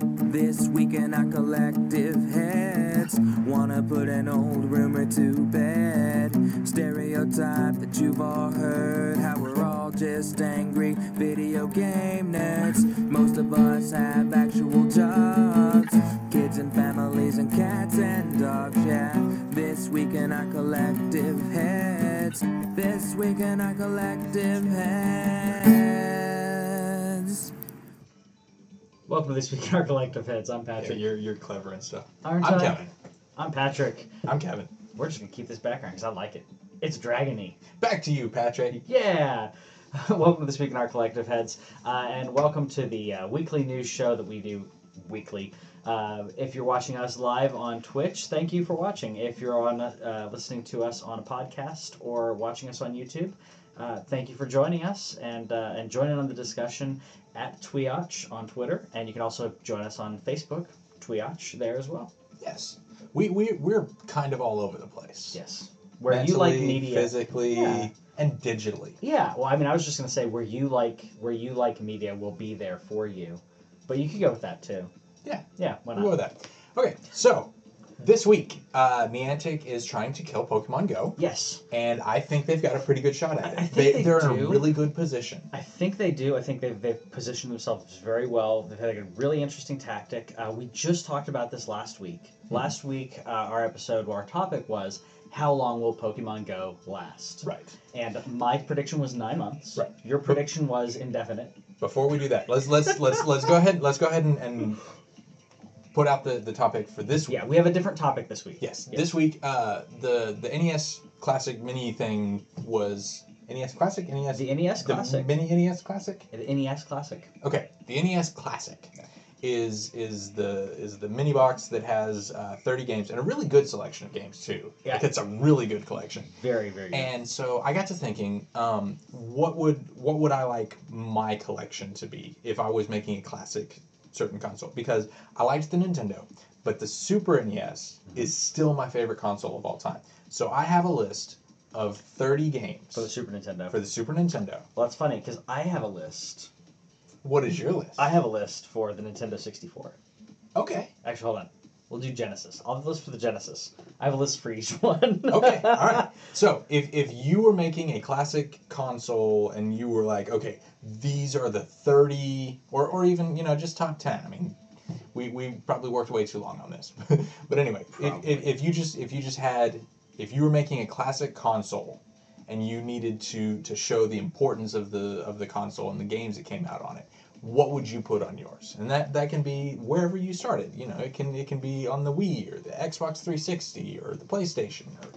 This week in our collective heads, wanna put an old rumor to bed. Stereotype that you've all heard, how we're all just angry video game nerds. Most of us have actual jobs, kids and families and cats and dogs, yeah. This week in our collective heads, this week in our collective heads. Welcome to this week in our collective heads. I'm Yeah, Patrick. you're you're clever and stuff. Aren't I'm I? Kevin. I'm Patrick. I'm Kevin. We're just gonna keep this background because I like it. It's dragony. Back to you, Patrick. Yeah. welcome to this week in our collective heads, uh, and welcome to the uh, weekly news show that we do weekly. Uh, if you're watching us live on Twitch, thank you for watching. If you're on uh, listening to us on a podcast or watching us on YouTube, uh, thank you for joining us and uh, and joining on the discussion at TWIOCH on Twitter, and you can also join us on Facebook, TWIOCH there as well. Yes, we we we're kind of all over the place. Yes, where you like media, physically, Yeah. and digitally. Yeah, well, I mean, I was just gonna say where you like where you like media will be there for you, but you could go with that too. Yeah. Yeah, why We'll go with that. Okay, so this week, uh, Niantic is trying to kill Pokemon Go, Yes, and I think they've got a pretty good shot at I- it. I think they they're in a do. really good position. I think they do. I think they've they've positioned themselves very well. They've had a really interesting tactic. Uh, we just talked about this last week. Mm-hmm. Last week, uh, our episode, our topic was how long will Pokemon Go last? Right. And my prediction was nine months. Right. Your prediction was indefinite. Before we do that, let's let's let's let's go ahead. Let's go ahead and, and put out the, the topic for this week. Yeah, we have a different topic this week. Yes, this week uh, the the NES Classic Mini thing was NES Classic, NES the NES the Classic. Mini NES Classic. the NES Classic. Okay, the NES Classic is is the is the mini box that has uh, 30 games and a really good selection of games too. Yeah. Like, it's a really good collection. Very, very good. And so I got to thinking, um, what would what would I like my collection to be if I was making a classic certain console? Because I liked the Nintendo, but the Super NES mm-hmm. is still my favorite console of all time. So I have a list of 30 games for the Super Nintendo. for the Super Nintendo. well, that's funny because I have a list. What is your list? I have a list for the Nintendo 64. okay. Actually, hold on. We'll do Genesis. I'll have a list for the Genesis. I have a list for each one. Okay, all right. So if, if you were making a classic console and you were like, okay, these are the 30, or, or even, you know, just top 10. I mean, we, we probably worked way too long on this. but anyway, if, if, if you just if you just had, if you were making a classic console and you needed to, to show the importance of the of the console and the games that came out on it, what would you put on yours? And that, that can be wherever you started. You know, it can it can be on the Wii or the Xbox 360 or the PlayStation or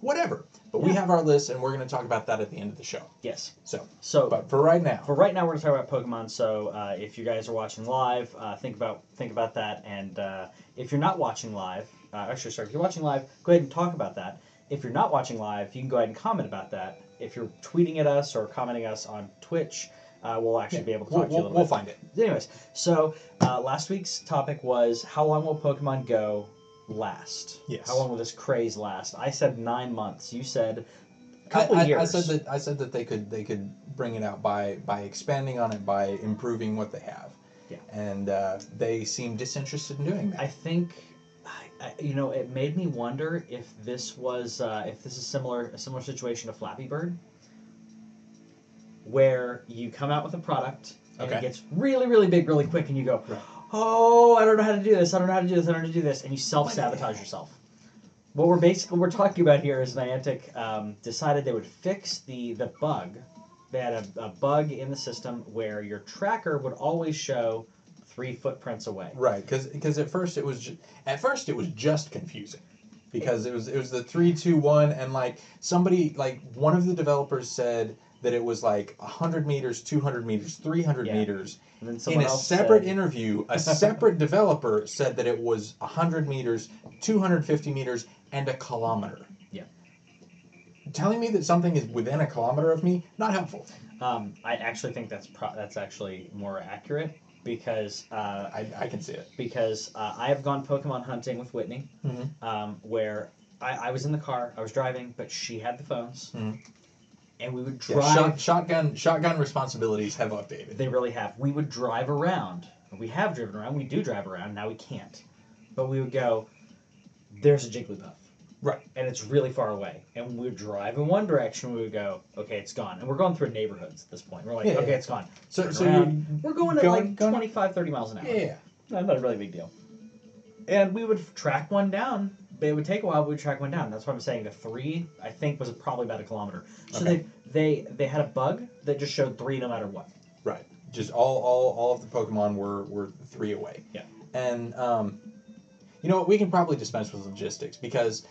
whatever. But we Yeah. have our list, and we're going to talk about that at the end of the show. yes. So, So, but for right now, for right now, we're going to talk about Pokemon. So, uh, if you guys are watching live, uh, think about think about that. And uh, if you're not watching live, uh, actually, sorry, if you're watching live, go ahead and talk about that. If you're not watching live, you can go ahead and comment about that. If you're tweeting at us or commenting us on Twitch, uh, we'll actually be able to we'll, talk to you a we'll, little we'll bit. find it. Anyways, so uh, last week's topic was how long will Pokemon Go last? Yes. How long will this craze last? I said nine months. You said a I, couple I, years. I said that I said that they could they could bring it out by by expanding on it by improving what they have. Yeah. And uh, they seem disinterested in doing that. I think, I, I, you know, it made me wonder if this was uh, if this is similar a similar situation to Flappy Bird, where you come out with a product and Okay. it gets really really big really quick, and you go, Right. Oh, I don't know how to do this. I don't know how to do this. I don't know how to do this, and you self sabotage yourself. What we're basically we're talking about here is Niantic um, decided they would fix the the bug. They had a, a bug in the system where your tracker would always show three footprints away. Right, because at first it was ju- at first it was just confusing because it was it was the three two one and like somebody like one of the developers said that it was like hundred meters, two hundred meters, three hundred Yeah. meters. And then In a separate said, interview, a separate developer said that it was hundred meters, two hundred fifty meters, and a kilometer. Yeah. Telling me that something is within a kilometer of me, not helpful. Um, I actually think that's pro- that's actually more accurate because uh, I, I can see it. because uh, I have gone Pokemon hunting with Whitney, mm-hmm. um, where I, I was in the car, I was driving, but she had the phones, Mhm. And we would Yeah, drive. shot, shotgun shotgun responsibilities have updated. They really have. We would drive around we have driven around. We do drive around. Now we can't. But we would go. There's a Jigglypuff. Right. And it's really far away. And we would drive in one direction. We would go. Okay, it's gone. And we're going through neighborhoods at this point. We're like, Yeah, okay, yeah. it's gone. So, Turn so around. We're going at like going- 25, 30 miles an hour. yeah. Not a really big deal. And we would track one down. But it would take a while. But we'd track one down. That's why I'm saying the three, I think, was probably about a kilometer. So Okay. they they they had a bug that just showed three no matter what. Right. Just all, all, all of the Pokemon were, were three away. Yeah. And um, you know what? We can probably dispense with logistics because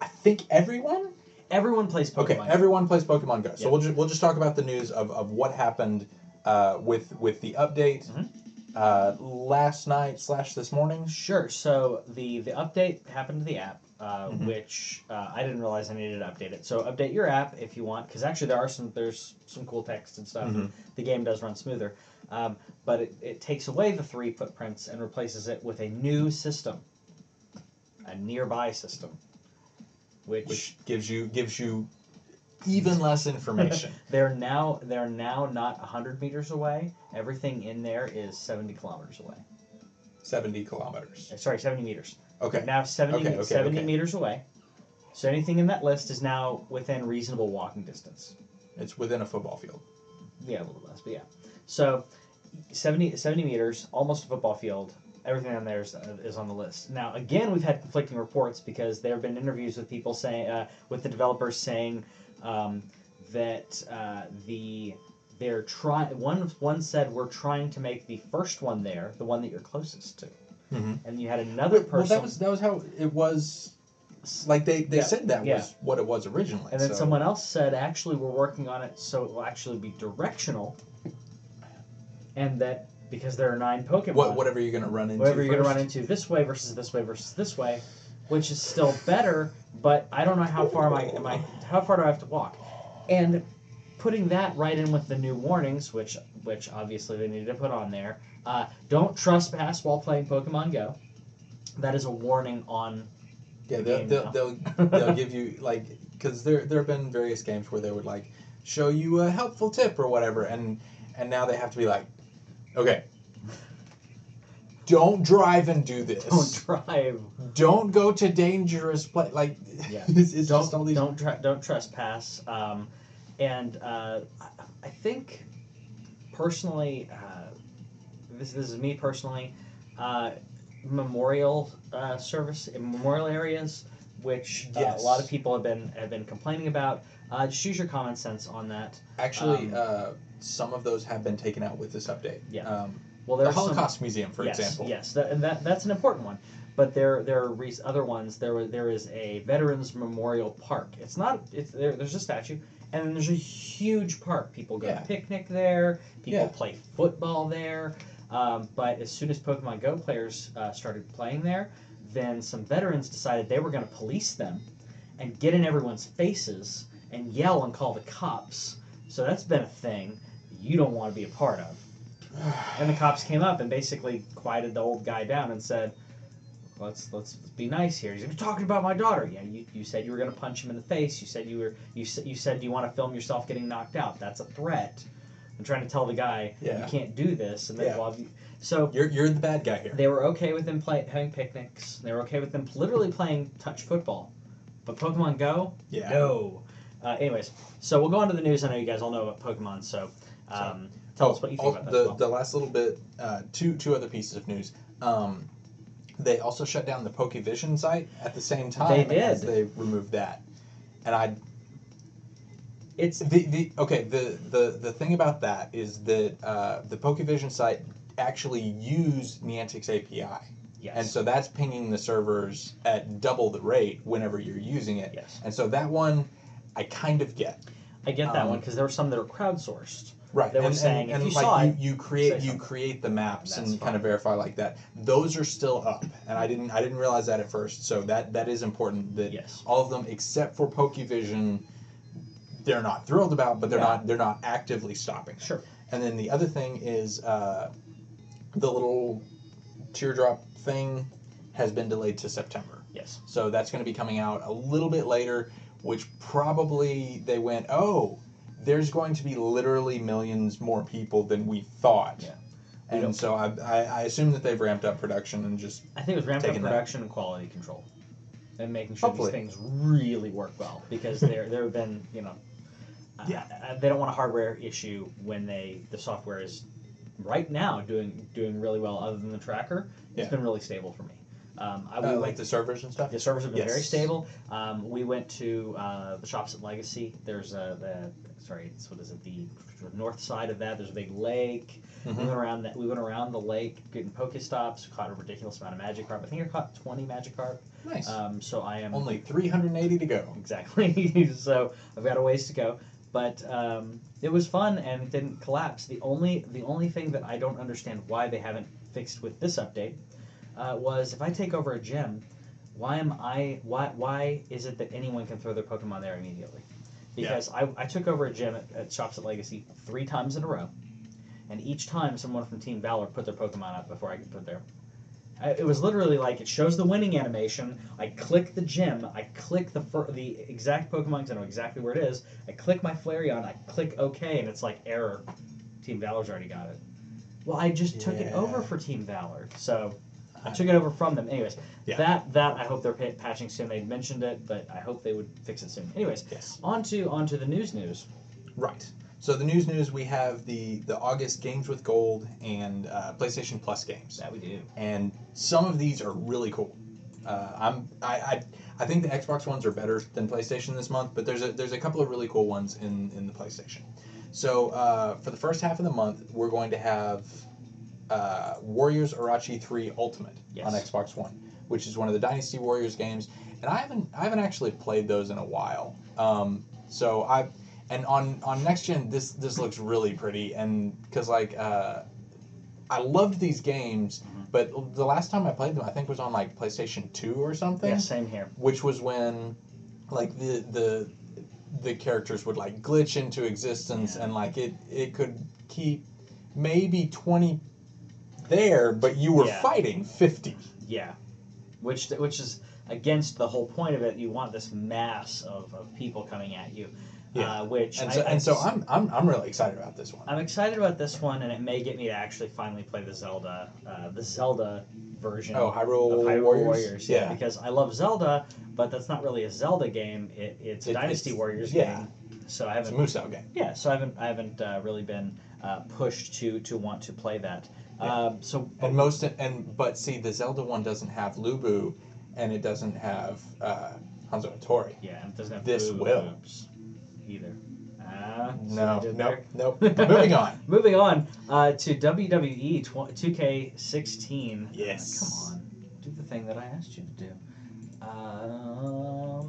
I think everyone. Everyone plays Pokemon. Okay, everyone plays Pokemon Go. So Yeah. we'll just we'll just talk about the news of, of what happened uh, with with the update Mhm. Uh, last night slash this morning. Sure. So the the update happened to the app, uh, Mhm. which uh, I didn't realize I needed to update it. So update your app if you want, because actually there are some there's some cool text and stuff. Mhm. The game does run smoother, um, but it, it takes away the three footprints and replaces it with a new system, a nearby system, which, which gives you gives you even less information. they're now they're now not hundred meters away. Everything in there is seventy kilometers away. Seventy kilometers. Uh, Sorry, seventy meters. Okay. Now 70, Okay, okay, 70 okay. meters away. So anything in that list is now within reasonable walking distance. It's within a football field. Yeah, a little less, but yeah. So 70, 70 meters, almost a football field. Everything on there is, is on the list. Now, again, we've had conflicting reports because there have been interviews with people saying, uh, with the developers saying um, that uh, the they're trying. One one said we're trying to make the first one there the one that you're closest to, Mm-hmm. and you had another Well, person. that was that was how it was. Like they, they Yeah, said that yeah. was what it was originally. And then so- someone else said, actually, we're working on it so it will actually be directional. And that because there are nine Pokemon, what whatever you're gonna run into. whatever you're going to run into this way versus this way versus this way, which is still better, but I don't know how far am I, am I how far do I have to walk? And putting that right in with the new warnings, which which obviously they needed to put on there. Uh, don't trespass while playing Pokemon Go. That is a warning on Yeah, they'll game they'll, they'll, they'll give you like because there there have been various games where they would like show you a helpful tip or whatever, and and now they have to be like, okay, don't drive and do this. don't drive Don't go to dangerous place. Like, Yeah. it's, it's don't just all these. don't tre- don't trespass. Um, and uh, I, think personally, uh, this this is me personally. Uh, memorial uh, service in memorial areas, which uh, a lot of people have been have been complaining about. Uh, just use your common sense on that. Actually, um, uh, some of those have been taken out with this update. Yeah. Um, Well, the there's some- Holocaust Museum, for yes, example. Yes, that, and that that's an important one. But there there are re- other ones. There there is a Veterans Memorial Park. It's not. It's there. There's a statue, and then there's a huge park. People go Yeah. picnic there. People Yeah. play football there. Um, but as soon as Pokemon Go players uh, started playing there, then some veterans decided they were going to police them and get in everyone's faces and yell and call the cops. So that's been a thing you don't want to be a part of. And the cops came up and basically quieted the old guy down and said, "Let's let's be nice here." He's like, "You're talking about my daughter. Yeah, you, you said you were going to punch him in the face. You said you were you said you said you want to film yourself getting knocked out. That's a threat." I'm trying to tell the guy Yeah. you can't do this, and they Yeah. well, so You're, you're the bad guy here. they were okay with them play, having picnics. They were okay with them literally playing touch football, but Pokemon Go, Yeah. no. Uh, anyways, so we'll go on to the news. I know you guys all know about Pokemon, so um, tell us what you think about that. the, well. the last little bit, uh, two two other pieces of news. Um, they also shut down the PokeVision site at the same time They as they removed that. And I it's the, the okay the, the the thing about that is that uh, the PokeVision site actually used Niantic's API, yes, and so that's pinging the servers at double the rate whenever you're using it. yes. And so that one, I kind of get. I get that Um, one because there were some that are crowdsourced. Right. They were and, saying and, if you like saw you, it, you create you create the maps That's and kind of verify like that. Those are still up, and I didn't I didn't realize that at first. So that that is important. That Yes. all of them except for PokeVision, they're not thrilled about, but they're Yeah. not they're not actively stopping. Sure. And then the other thing is uh, the little teardrop thing has been delayed to September. Yes. So that's going to be coming out a little bit later, which probably they went, oh, there's going to be literally millions more people than we thought. Yeah. and so I, I I assume that they've ramped up production and just I think it was ramped up that. production and quality control, and making sure Hopefully. these things really work well because there there have been you know, uh, Yeah. uh, they don't want a hardware issue when they the software is right now doing doing really well. Other than the tracker, it's Yeah. been really stable for me. Um, I we uh, went- like the servers and stuff. the servers have been very stable. Um, we went to uh, the shops at Legacy. There's a the, sorry, it's, what is it? The north side of that. There's a big lake. We Mhm. went around that. We went around the lake, getting Pokestops. Caught a ridiculous amount of Magikarp. I think I caught 20 Magikarp. Nice. Um, so I am Only 380 to go. exactly. so I've got a ways to go, but um, it was fun and it didn't collapse. The only the only thing that I don't understand why they haven't fixed with this update uh, was if I take over a gym, why am I why why is it that anyone can throw their Pokemon there immediately? Yeah. Because I, I took over a gym at, at Shops at Legacy three times in a row, and each time someone from Team Valor put their Pokemon up before I could put their I- it was literally like it shows the winning animation. I click the gym. I click the fir- the exact Pokemon 'cause I know exactly where it is. I click my Flareon. I click OK, and it's like error. Team Valor's already got it. Well, I just took it over for Team Valor, so I took it over from them. Anyways, Yeah. that that I hope they're pa- patching soon. They mentioned it, but I hope they would fix it soon. Anyways, Yes. on to on to the news news. Right. So the news news we have the the August games with gold and uh, PlayStation Plus games, That we do. and some of these are really cool. Uh, I'm I, I I think the Xbox ones are better than PlayStation this month, but there's a there's a couple of really cool ones in in the PlayStation. So uh, for the first half of the month, we're going to have uh, Warriors Orochi 3 Ultimate Yes. on Xbox One, which is one of the Dynasty Warriors games, and I haven't I haven't actually played those in a while. Um, so I and on on next gen this this looks really pretty and because like uh, I loved these games, Mm-hmm. but the last time I played them I think was on like PlayStation Two or something Yeah, same here. which was when like the the the characters would like glitch into existence Yeah. and like it it could keep maybe 20 there but you were Yeah. fighting 50 Yeah, which which is against the whole point of it. You want this mass of, of people coming at you. Yeah. Uh, which and so, I and so I'm, I'm I'm really excited about this one I'm excited about this one, and it may get me to actually finally play the Zelda, uh, the Zelda version oh Hyrule, of Hyrule Warriors, Warriors. yeah. because I love Zelda, but that's not really a Zelda game. It, it's a It- Dynasty it's- Warriors yeah. game. So I haven't. it's a. Musou game Yeah, so I haven't. I haven't uh, really been uh, pushed to to want to play that. Um, so and most and but see the Zelda one doesn't have Lu Bu and it doesn't have uh, Hanzo Hattori yeah, and it doesn't have This will. either. See no what I did nope nope moving on Moving on uh, to WWE tw- 2K16. Yes. come on, do the thing that I asked you to do. Um,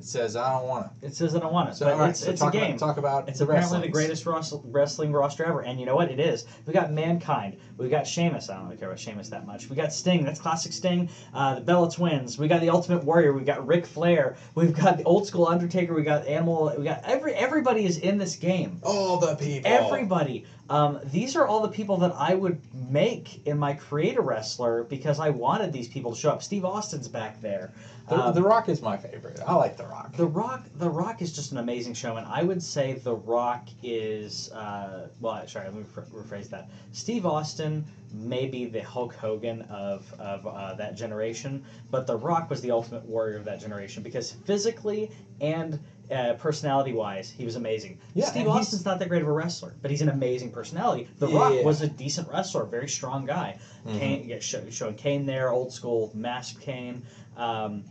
it says I don't want it It says I don't want it, so but right it's, so it's a game. about talk about It's the apparently the greatest ros- wrestling roster ever, and you know what? It is. We got Mankind. We got Sheamus. I don't really care about Sheamus that much. We got Sting. That's classic Sting. Uh, the Bella Twins. We got the Ultimate Warrior. We got Ric Flair. We've got the old school Undertaker. We got Animal. We got every everybody is in this game. all the people Everybody. Um, these are all the people that I would make in my creator wrestler because I wanted these people to show up. Steve Austin's back there. The, Um, the Rock is my favorite. I like The Rock. the Rock, The Rock is just an amazing showman. I would say The Rock is, uh, well, sorry, let me rephrase that. Steve Austin may be the Hulk Hogan of of uh, that generation, but The Rock was the ultimate warrior of that generation because physically and uh, personality wise, he was amazing. Yeah, Steve Austin's not that great of a wrestler, but he's an amazing personality. The Rock Yeah. was a decent wrestler, very strong guy. Mhm. Kane, yeah, show, showing Kane there, old school masked Kane. Um,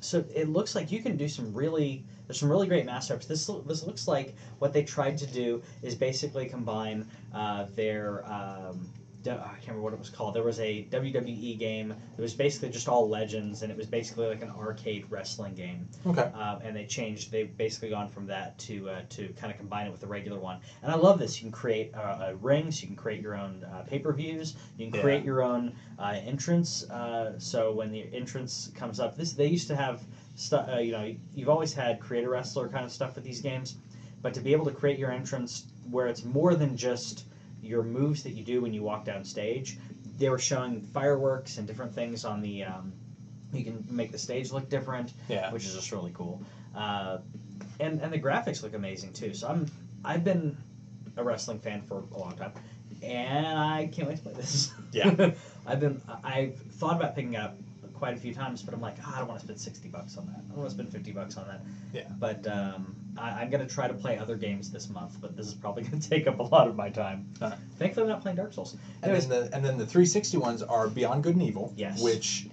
so it looks like you can do some really there's some really great matchups. This this looks like what they tried to do is basically combine uh, their um, I can't remember what it was called. There was a WWE game It was basically just all legends, and it was basically like an arcade wrestling game. Okay. Um, and they changed. They've basically gone from that to uh, to kind of combine it with the regular one. And I love this. You can create uh, a rings. You can create your own uh, pay per views. You can Yeah. create your own uh, entrance. Uh, so when the entrance comes up, this they used to have stuff. Uh, you know, you've always had creator wrestler kind of stuff with these games, but to be able to create your entrance where it's more than just your moves that you do when you walk down stage. They were showing fireworks and different things on the. Um, you can make the stage look different Yeah. which is just really cool. Uh, and and the graphics look amazing too. So I'm I've been a wrestling fan for a long time, and I can't wait to play this. Yeah. I've been I've thought about picking up quite a few times, but I'm like, "Ah, I don't want to spend sixty bucks on that. I don't want to spend fifty bucks on that. Yeah. But um, I, I'm gonna try to play other games this month, but this is probably gonna take up a lot of my time. Alright. Thankfully, I'm not playing Dark Souls. And then the and then the 360 ones are Beyond Good and Evil. Yes. Which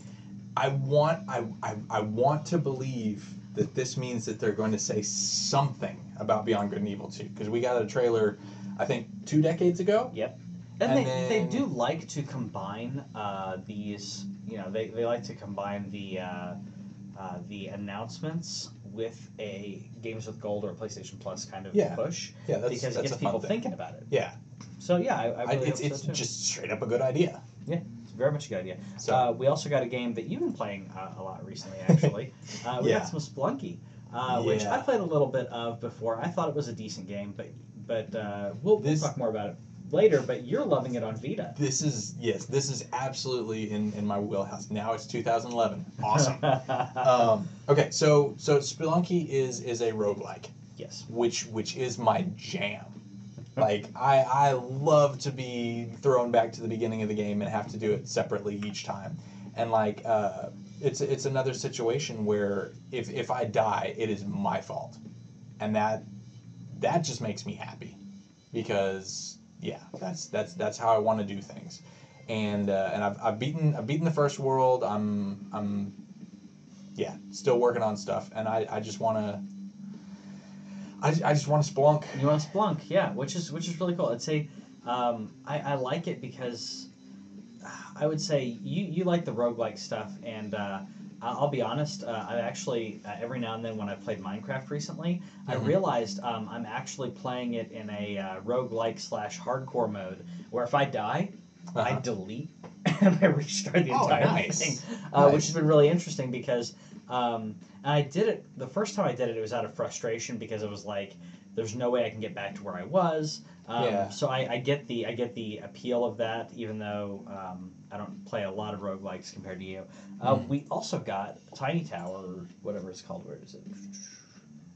I want I, I I want to believe that this means that they're going to say something about Beyond Good and Evil 2 because we got a trailer I think two decades ago. Yep. And, And they, they do like to combine uh, these, you know, they, they like to combine the uh, uh, the announcements with a Games with Gold or a PlayStation Plus kind of Yeah. push Yeah, that's because that's it gets people thing. thinking about it. Yeah, So yeah, I, I I, really it's hope it's so just straight up a good idea. Yeah, it's very much a good idea. So Uh, we also got a game that you've been playing uh, a lot recently, actually. uh, we Yeah. got some Spelunky, uh, which I played a little bit of before. I thought it was a decent game, but but uh, we'll, we'll talk more about it later. But you're loving it on Vita. this is yes, this is absolutely in, in my wheelhouse. Now it's 2011. Awesome. um, okay, so so Spelunky is is a roguelike. yes. which which is my jam. Like I I love to be thrown back to the beginning of the game and have to do it separately each time. And like uh, it's it's another situation where if if I die, it is my fault, and that that just makes me happy because yeah, that's that's that's how I want to do things. And uh, and I've, I've beaten I've beaten the first world. I'm I'm yeah still working on stuff, and I, I just want to. I, I just want to Splunk. You want to Splunk, yeah, which is which is really cool. I'd say um, I, I like it because I would say you, you like the roguelike stuff, and uh, I'll be honest, uh, I actually uh, every now and then when I played Minecraft recently, I Mhm. realized um, I'm actually playing it in a uh, roguelike slash hardcore mode, where if I die, I Uh-huh. delete and I restart the Oh, entire nice. thing, uh, which has been really interesting because um, and I did it the first time I did it. It was out of frustration because it was like there's no way I can get back to where I was. Um, Yeah. So I, I get the I get the appeal of that, even though um, I don't play a lot of roguelikes compared to you. Uh, Mm. We also got Tiny Tower, or whatever it's called. Where is it?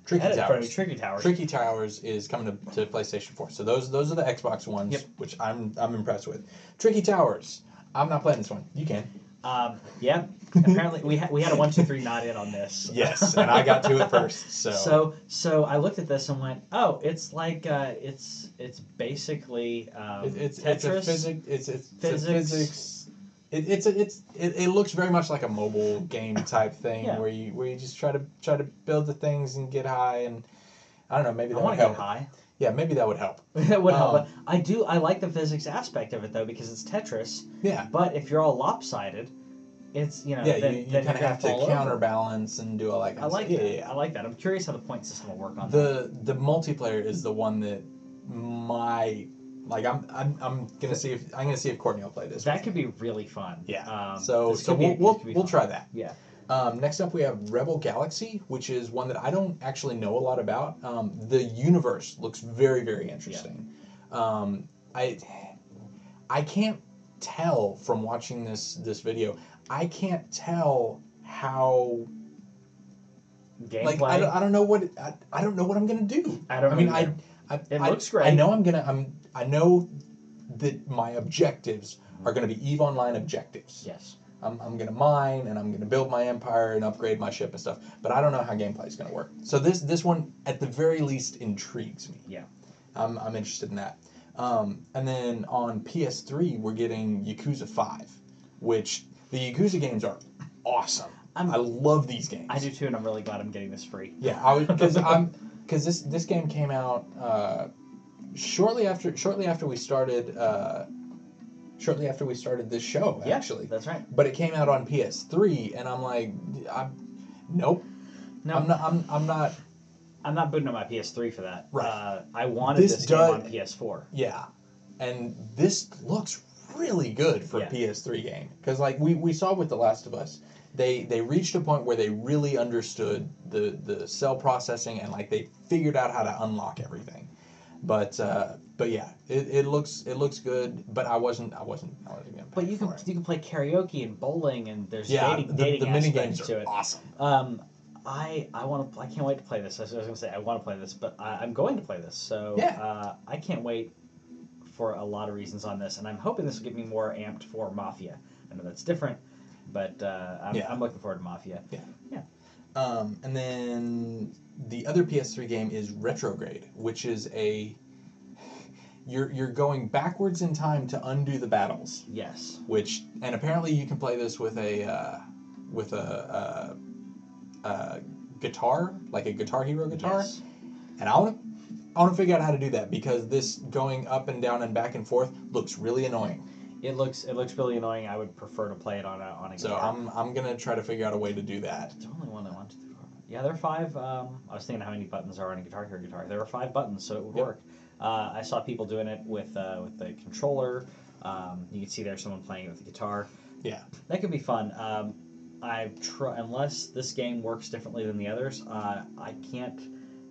Tricky Edit Towers. Tricky Towers. Tricky Towers is coming to, to PlayStation 4. So those those are the Xbox ones, Yep. which I'm I'm impressed with. Tricky Towers. I'm not playing this one. You can. Um, yeah. Apparently, we had we had a one two three not in on this. Yes, and I got to it first. So, So so I looked at this and went, oh, it's like uh, it's it's basically um, it, it's Tetris. it's a physics. It's it's Physics. It's a physics. It, it's a, it's it, it looks very much like a mobile game type thing Yeah. where you where you just try to try to build the things and get high and I don't know maybe I want to get high. Yeah, maybe that would help. it would help. Um, But I do. I like the physics aspect of it though because it's Tetris. Yeah. But if you're all lopsided, it's you know Yeah, then, you, you kind of have to fall over. counterbalance and do all that. Kind I of like stuff. that. Yeah, yeah, I like that. I'm curious how the point system will work on that. the the multiplayer is the one that my like I'm I'm, I'm gonna see if I'm gonna see if Courtney will play this. That could be really fun. yeah. Um, so so be- we'll we'll, we'll fun. try that. Yeah. Um, next up we have Rebel Galaxy, which is one that I don't actually know a lot about. Um, the universe looks very very interesting. Um, I I can't tell from watching this this video. I can't tell how Gameplay. like I don't, I don't know what I, I don't know what I'm gonna do. I don't I mean know I. I It I, looks great. I know I'm gonna I'm I know that my objectives are gonna be Eve Online objectives. yes. I'm, I'm gonna mine and I'm gonna build my empire and upgrade my ship and stuff. But I don't know how gameplay is gonna work. So this this one at the very least intrigues me. Yeah. I'm I'm interested in that. Um, and then on PS3 we're getting Yakuza Five, which the Yakuza games are awesome. I'm- I love these games. I do too, and I'm really glad I'm getting this free. Yeah, I was because I'm because this this game came out uh, shortly after shortly after we started uh, shortly after we started this show Yeah, actually. that's right. But it came out on PS3, and I'm like, I'm nope. No, I'm not. I'm, I'm not. I'm not booting up my PS3 for that. Right. Uh, I wanted This this, game does- on PS4. Yeah, and this looks really good for Yeah. a PS3 game because like we, we saw with The Last of Us, they they reached a point where they really understood the the cell processing and like they figured out how to unlock everything. But uh, but yeah, it, it looks it looks good. But I wasn't I wasn't I wasn't gonna. But you can it. you can play karaoke and bowling, and there's yeah dating, the, dating the mini games to it. awesome. Um, I I want to I can't wait to play this. I was gonna say I want to play this, but I, I'm going to play this. So Yeah. uh, I can't wait for a lot of reasons on this, and I'm hoping this will get me more amped for Mafia. I know that's different, but uh, I'm, Yeah. I'm looking forward to Mafia. Yeah, Um, and then the other PS3 game is Retrograde, which is a you're you're going backwards in time to undo the battles. Yes. Which and apparently you can play this with a uh, with a, a, a guitar, like a Guitar Hero guitar. Yes. And I want to I want to figure out how to do that because this going up and down and back and forth looks really annoying. It looks it looks really annoying. I would prefer to play it on a on a guitar. So guitar. I'm I'm gonna try to figure out a way to do that. It's only one, one, two, three, four. Yeah, there are five. Um, I was thinking how many buttons are on a Guitar Hero guitar. There are five buttons, so it would Yep. work. Uh, I saw people doing it with uh, with the controller. Um, you can see there's someone playing it with the guitar. Yeah. That could be fun. Um, I try unless this game works differently than the others. Uh, I can't.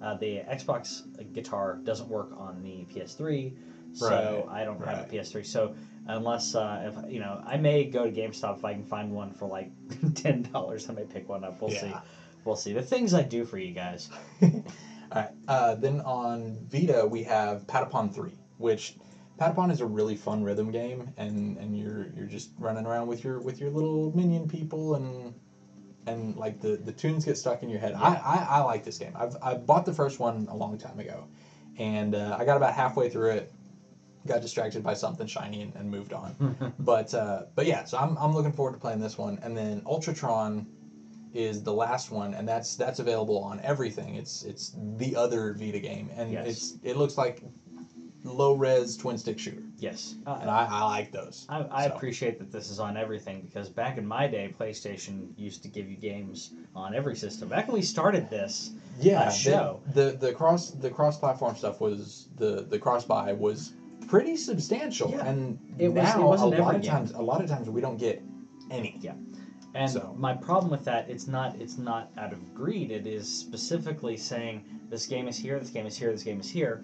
Uh, the Xbox guitar doesn't work on the PS3, so I don't have a. PS3. So unless uh, if you know, I may go to GameStop if I can find one for like ten dollars. I may pick one up. We'll see. We'll see. The things I do for you guys. All right. Uh, then on Vita we have Patapon Three, which Patapon is a really fun rhythm game, and, and you're you're just running around with your with your little minion people, and and like the, the tunes get stuck in your head. I, I, I like this game. I've I bought the first one a long time ago, and uh, I got about halfway through it, got distracted by something shiny and, and moved on. but uh, but yeah, so I'm, I'm looking forward to playing this one, and then Ultratron is the last one, and that's that's available on everything. It's it's the other Vita game, and Yes. it's it looks like low res twin stick shooter, yes. and Uh, I, I like those. I, I So. appreciate that this is on everything because back in my day, PlayStation used to give you games on every system. Back when we started this, yeah uh, the- show. The, the cross the cross platform stuff was the the cross buy was pretty substantial, Yeah. and It was- now it wasn't a lot of game. times a lot of times we don't get any. And So- my problem with that, it's not it's not out of greed. It is specifically saying this game is here, this game is here, this game is here.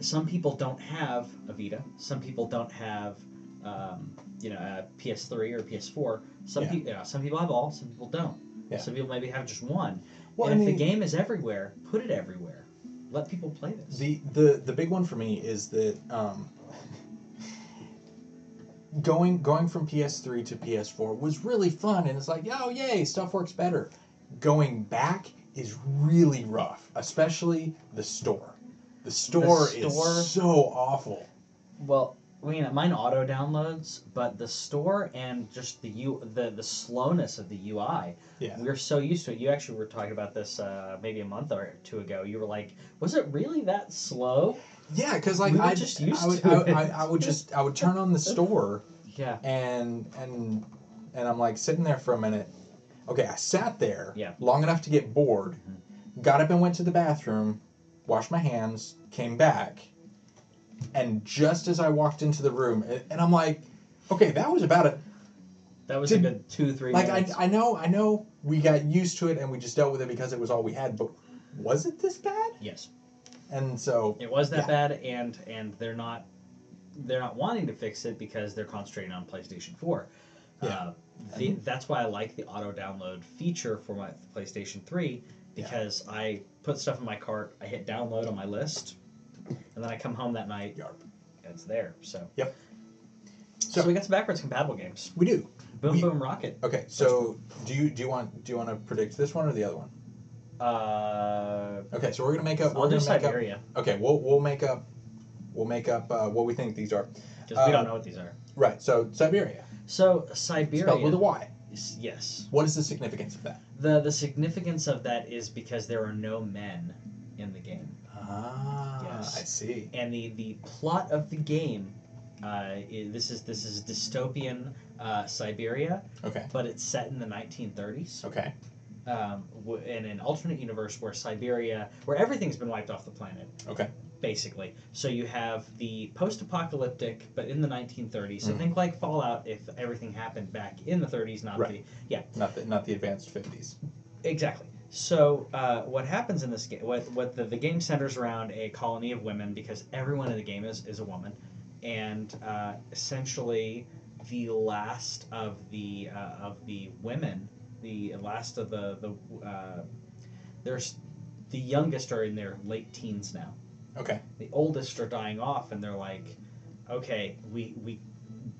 Some people don't have a Vita. Some people don't have, um, you know, a PS3 or PS4. Some Yeah. people, you know, some people have all. Some people don't. Yeah. Some people maybe have just one. Well, and I if mean- the game is everywhere, put it everywhere. Let people play this. The the the big one for me is that um, going going from PS3 to PS4 was really fun, and it's like, oh yay, stuff works better. Going back is really rough, especially the store. The store, store- is so awful. Well, I mean, mine auto downloads, but the store and just the U, the the slowness of the UI. Yeah. We're so used to it. You actually were talking about this uh, maybe a month or two ago. You were like, "Was it really that slow?" Yeah, because like We I just used I would, to I. I, I would just I would turn on the store Yeah. and and and I'm like sitting there for a minute. Okay, I sat there Yeah. long enough to get bored. Mm-hmm. Got up and went to the bathroom, washed my hands, came back, and just as I walked into the room, and, I'm like, okay, that was about it. That was Did- a good two, three Like I. I know I know we got used to it and we just dealt with it because it was all we had. But was it this bad? yes, And so it was that Yeah. bad, and and they're not they're not wanting to fix it because they're concentrating on PlayStation Four. Yeah. Uh, the, that's why I like the auto download feature for my PlayStation Three Yeah. because I put stuff in my cart, I hit download on my list, and then I come home that night, Yarp. it's there. So. So- So, we got some backwards compatible games. we do. Boom We- Boom Rocket. Okay, so do you do you want do you want to predict this one or the other one? Uh, Okay, so we're gonna make up. We're gonna make up. Syberia Okay, we'll we'll make up. We'll make up uh, what we think these are. because we uh, don't know what these are. Right. So Syberia, So Syberia. spelled with a Y. yes. What is the significance of that? The the significance of that is because there are no men in the game, Ah, Yes. I see. and the the plot of the game. Uh, i this is this is dystopian uh, Siberia, Okay. but it's set in the 1930s. Okay. Um, w- in an alternate universe where Siberia, where everything's been wiped off the planet. Okay. basically. So you have the post-apocalyptic, but in the 1930s. So Mhm. think like Fallout if everything happened back in the 30s, not Right. Not the not the advanced fifties. exactly. So uh, what happens in this game? What what the, the game centers around a colony of women because everyone in the game is is a woman, and uh, essentially the last of the uh, of the women, the last of the the uh, there's the youngest are in their late teens now Okay. the oldest are dying off and they're like okay, we we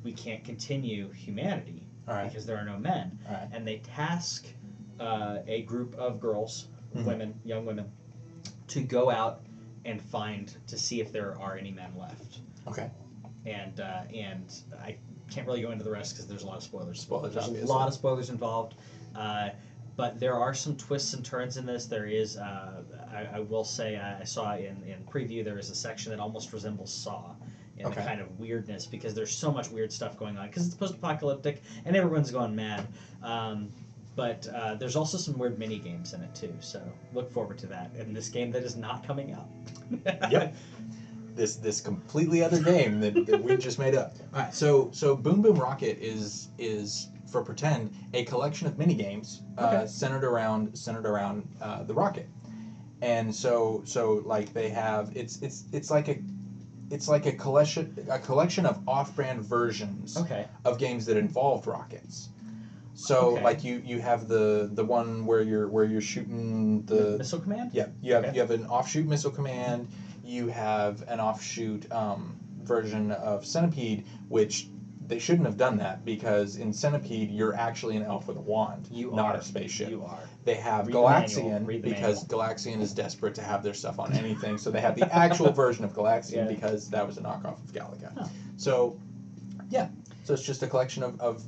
we can't continue humanity right. because there are no men, right. and they task uh, a group of girls, Mhm. women, young women, to go out and find to see if there are any men left. Okay. And uh, and I can't really go into the rest because there's a lot of spoilers. Spoilers, There's obviously. a lot of spoilers involved. Uh, but there are some twists and turns in this. There is, uh, I, I will say, I saw in, in preview, there is a section that almost resembles Saw in Okay. the kind of weirdness because there's so much weird stuff going on because it's post apocalyptic and everyone's gone mad. Um, but uh, there's also some weird mini games in it too, so look forward to that in this game that is not coming out. Yep. This this completely other game that, that we just made up. All right. So so Boom Boom Rocket is is for pretend a collection of mini games uh, Okay. centered around centered around uh, the rocket, and so so like they have it's it's it's like a it's like a collection a collection of off-brand versions Okay. of games that involved rockets. So Okay. like you you have the the one where you're where you're shooting the Missile Command. yeah, you have Okay. you have an offshoot missile command. You have an offshoot um, version of Centipede, which they shouldn't have done that because in Centipede you're actually an elf with a wand, You not are. a spaceship. You are. They have Read. Galaxian the because Galaxian is desperate to have their stuff on anything, so they have the actual version of Galaxian Yeah. because that was a knockoff of Galaga. Huh. So, yeah, so it's just a collection of, of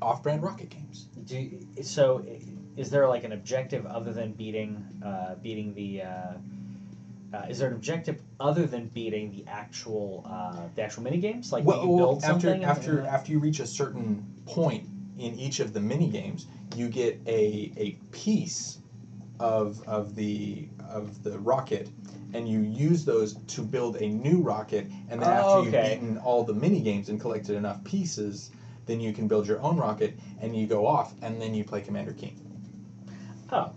off-brand rocket games. Do you, so. Is there like an objective other than beating uh, beating the? Uh, uh, is there an objective other than beating the actual uh, the actual mini games? Like do you build after something? after and- after you reach a certain point in each of the mini games, you get a a piece of of the of the rocket, and you use those to build a new rocket. And then after Oh, you've okay. beaten all the mini games and collected enough pieces, then you can build your own rocket, and you go off, and then you play Commander Keen oh,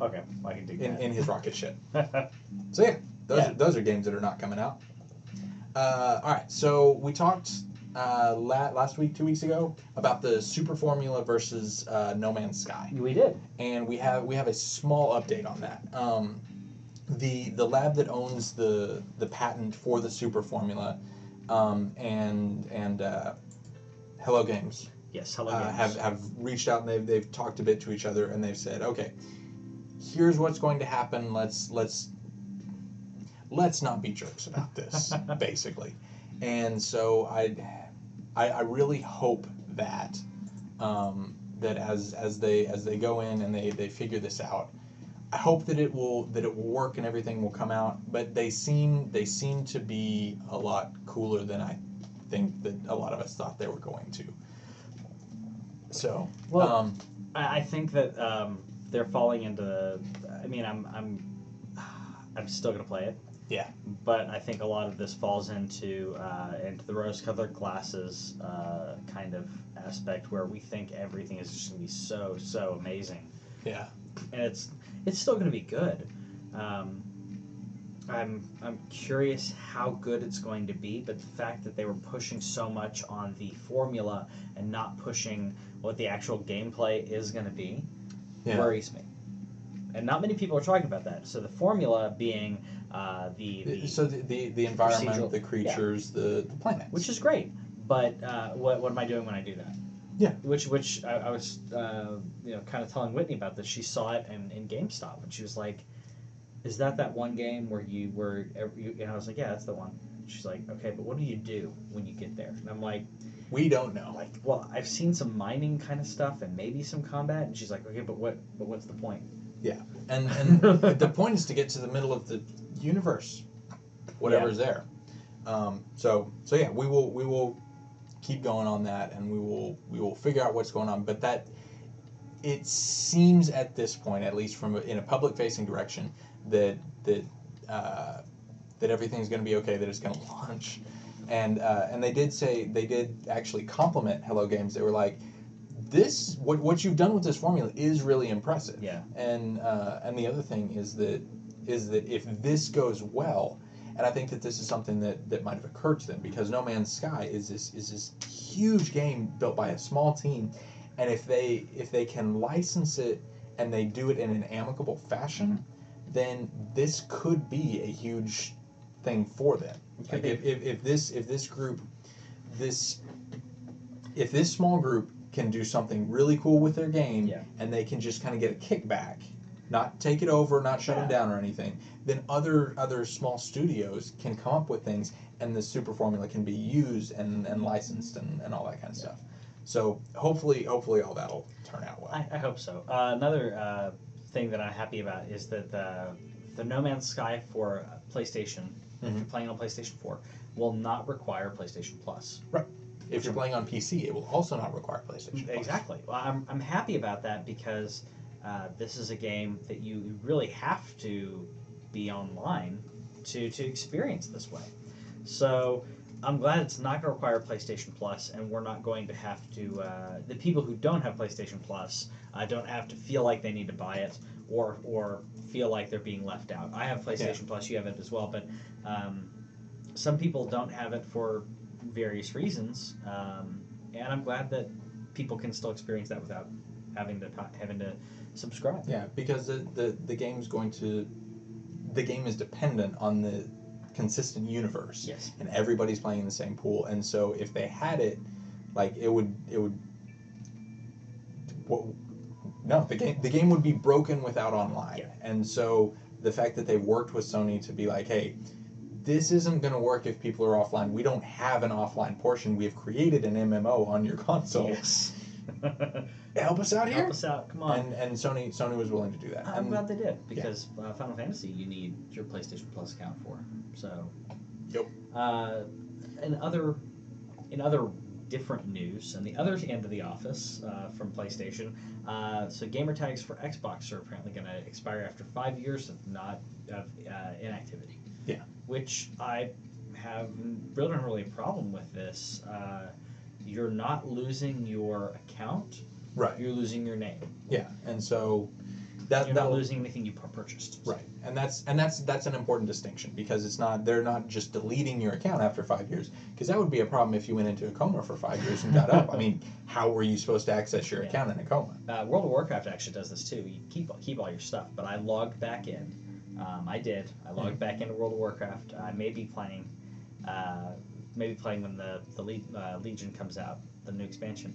okay, I can dig in, that. in his rocket ship. So yeah, those Yeah. Are, those are games that are not coming out. Uh, all right, so we talked uh, la- last week, two weeks ago, about the Super Formula versus uh, No Man's Sky, we did. and we have we have a small update on that. Um, the the lab that owns the the patent for the Super Formula, um, and and uh, Hello Games Yes. Hello. uh, Games. have have reached out and they've they've talked a bit to each other and they've said, okay, here's what's going to happen. Let's let's let's not be jerks about this, basically. And so I, I I really hope that um, that as as they as they go in and they they figure this out. I hope that it will that it will work and everything will come out, but they seem they seem to be a lot cooler than I think that a lot of us thought they were going to. So, Well, um, I, I think that um, they're falling into. I mean, I'm I'm I'm still gonna play it. Yeah. But I think a lot of this falls into uh, into the rose-colored glasses uh, kind of aspect where we think everything is just gonna be so so amazing, yeah, and it's it's still gonna be good. Um, I'm I'm curious how good it's going to be, but the fact that they were pushing so much on the formula and not pushing what the actual gameplay is going to be yeah, worries me. And not many people are talking about that. So the formula being uh, the, the so the the, the environment, the creatures, the, the planets, which is great, but uh, what what am I doing when I do that? Yeah. Which which I, I was uh, you know kind of telling Whitney about this. She saw it in, in GameStop and she was like, "Is that that one game where you were?" You, and I was like, "Yeah, that's the one." She's like, "Okay, but what do you do when you get there?" And I'm like, we don't know. "Like, well, I've seen some mining kind of stuff and maybe some combat." And she's like, "Okay, but what? But what's the point?" Yeah, and and the point is to get to the middle of the universe, whatever's there. Um, so so yeah, we will we will keep going on that, and we will we will figure out what's going on. But that it seems at this point, at least from a, in a public facing direction, that that uh, that everything's going to be okay. That it's going to launch. And, uh, and they did say they did actually compliment Hello Games. They were like, "This what what you've done with this formula is really impressive." Yeah. And uh, and the other thing is that is that if this goes well, and I think that this is something that, that might have occurred to them because No Man's Sky is this is this huge game built by a small team, and if they if they can license it and they do it in an amicable fashion, then this could be a huge thing for them. Like if, if, if this if this group this if this small group can do something really cool with their game Yeah. and they can just kind of get a kickback, not take it over, not shut them down or anything, then other other small studios can come up with things and the super formula can be used and, and licensed and, and all that kind of stuff. So hopefully hopefully all that'll turn out well. I, I hope so. Uh, another uh, thing that I'm happy about is that the the No Man's Sky for PlayStation, if you're playing on PlayStation 4, will not require PlayStation Plus. Right. If you're playing on PC, it will also not require PlayStation. Plus. Exactly. Well, I'm, I'm happy about that because uh, this is a game that you really have to be online to, to experience this way. So I'm glad it's not going to require PlayStation Plus, and we're not going to have to. Uh, the people who don't have PlayStation Plus uh, don't have to feel like they need to buy it or or feel like they're being left out. I have PlayStation Plus. You have it as well, but um, some people don't have it for various reasons, um, and I'm glad that people can still experience that without having to having to subscribe. Yeah, because the, the the game's going to the game is dependent on the consistent universe. Yes. And everybody's playing in the same pool, and so if they had it, like it would it would. What, no, the game the game would be broken without online, Yeah. and so the fact that they worked with Sony to be like, hey. This isn't going to work if people are offline. We don't have an offline portion. We have created an MMO on your console. Yes. Help us out here. Help us out. Come on. And and Sony Sony was willing to do that. I'm And- glad they did because uh, Final Fantasy you need your PlayStation Plus account for. So. Yep. Uh, in other, in other different news, and the other end of the office uh, from PlayStation, uh, so gamer tags for Xbox are apparently going to expire after five years of not of uh, inactivity. Yeah. Which I have really really a problem with this. Uh, you're not losing your account. Right. You're losing your name. Yeah, and so that You're not losing anything you pu- purchased. right, and that's and that's that's an important distinction because it's not they're not just deleting your account after five years because that would be a problem if you went into a coma for five years and got up. I mean, how were you supposed to access your Yeah. account in a coma? Uh, World of Warcraft actually does this too. You keep keep all your stuff, but I logged back in. Um, I did. I logged back into World of Warcraft. I may be playing, uh, maybe playing when the the Le- uh, Legion comes out, the new expansion.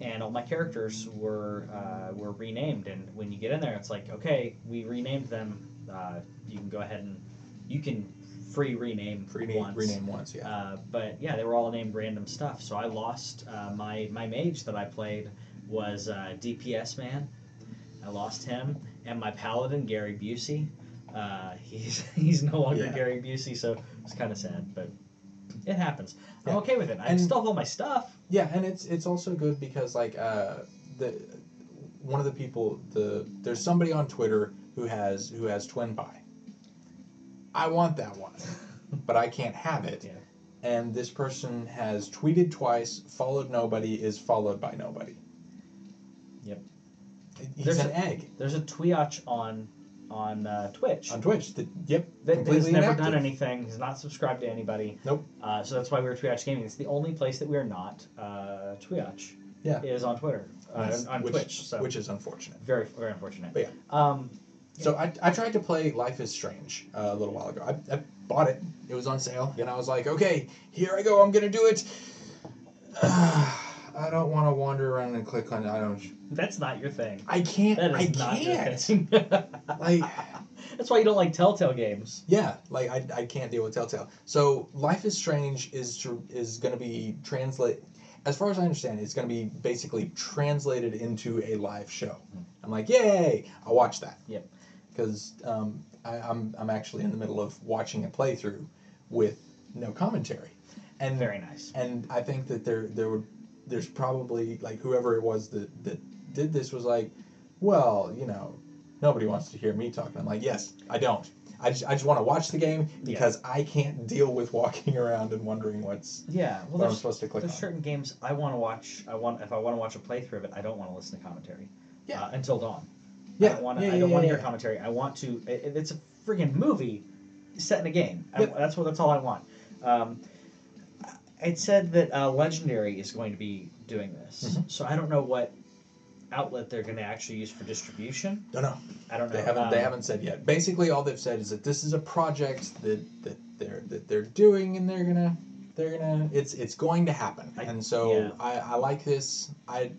And all my characters were uh, were renamed. And when you get in there, it's like, okay, we renamed them. Uh, you can go ahead and you can free rename Rename once. rename once, yeah. Uh, but yeah, they were all named random stuff. So I lost uh, my my mage that I played was uh, DPS man. I lost him, and my paladin Gary Busey. Uh, he's he's no longer Yeah. Gary Busey, so it's kind of sad, but it happens. I'm Yeah. okay with it. I And- still have all my stuff. Yeah, and it's it's also good because like uh, the one of the people the there's somebody on Twitter who has who has Twin Pie. I want that one, but I can't have it. Yeah. And this person has tweeted twice, followed nobody, is followed by nobody. Yep. He's There's an a- egg There's a TWIOCH on on uh, Twitch. on Twitch. That, yep, that completely never inactive. done anything. He's not subscribed to anybody. Nope. Uh, so that's why we're TWIOCH Gaming. It's the only place that we are not. Uh, Yeah. is on Twitter, uh, Yes, on which, Twitch. So which is unfortunate. very very unfortunate. But yeah. Um, So I, I tried to play Life is Strange uh, a little while ago. I, I bought it. It was on sale, and I was like, okay, here I go. I'm gonna do it. I don't want to wander around and click on. I don't. that's not your thing. I can't. That I not your can't. thing. Like, that's why you don't like Telltale games. yeah, like I, I can't deal with Telltale. So Life is Strange is tr- is gonna be translate. As far as I understand, it's gonna be basically translated into a live show. I'm like, yay! I'll watch that. Yep. Because um, I, I'm I'm actually in the middle of watching a playthrough with no commentary, and Very nice. and I think that there there would there's probably like whoever it was that that did this was like, well, you know, nobody wants to hear me talking. I'm like, yes, I don't. I just, I just want to watch the game because I can't deal with walking around and wondering what's Yeah. Well, what I'm supposed to click there's on. certain games I want to watch. I want if I want to watch a playthrough of it, I don't want to listen to commentary. Yeah. Uh, until dawn. Yeah, I don't want to. yeah, I don't yeah, want to hear yeah. commentary. I want to. It, it's a friggin' movie set in a game. I- that's what. That's all I want. Um, it said that uh, Legendary is going to be doing this, Mhm. so I don't know what outlet they're going to actually use for distribution. Don't know. I don't know. They haven't. they Um, haven't said yet. Basically, all they've said is that this is a project that that they're that they're doing, and they're gonna they're gonna it's it's going to happen. I- and so yeah. I, I like this. I,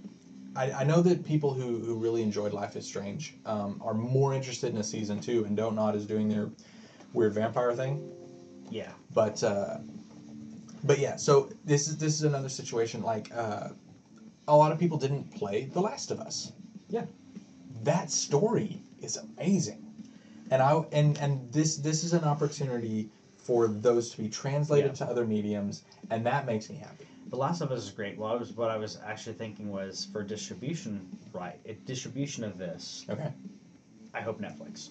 I I know that people who who really enjoyed Life is Strange um, are more interested in a season two, and Don't Nod is doing their weird vampire thing. Yeah. But uh, but yeah, so this is this is another situation like uh, a lot of people didn't play The Last of Us. Yeah. That story is amazing. And I and and this this is an opportunity for those to be translated Yeah. to other mediums and that makes me happy. The Last of Us is great. Well, I was what I was actually thinking was for distribution, right? It, distribution of this, Okay. I hope Netflix,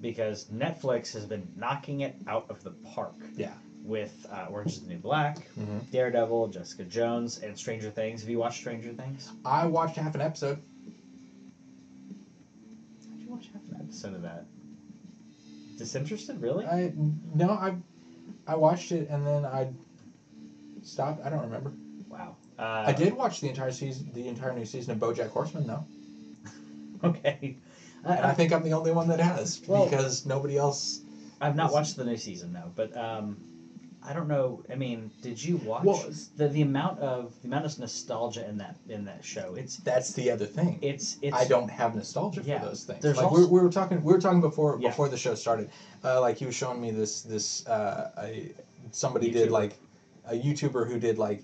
because Netflix has been knocking it out of the park Yeah. With uh, Orange Is the New Black, Mhm. Daredevil, Jessica Jones, and Stranger Things. Have you watched Stranger Things? I watched half an episode. How'd you watch half an episode of that? Disinterested, really? I no, I I watched it and then I stopped. I don't remember. wow. Uh, I did watch the entire season, the entire new season of BoJack Horseman, though. Okay. And I think I'm the only one that has Well- because nobody else. I've not watched the new season though, but um, I don't know. I mean, did you watch Well, the the amount of the amount of nostalgia in that in that show? It's That's the other thing. it's it's. I don't have nostalgia Yeah, for those things. like also- we, we were talking, we were talking before Yeah. before the show started. Uh, like he was showing me this this uh, a, somebody did like a YouTuber who did like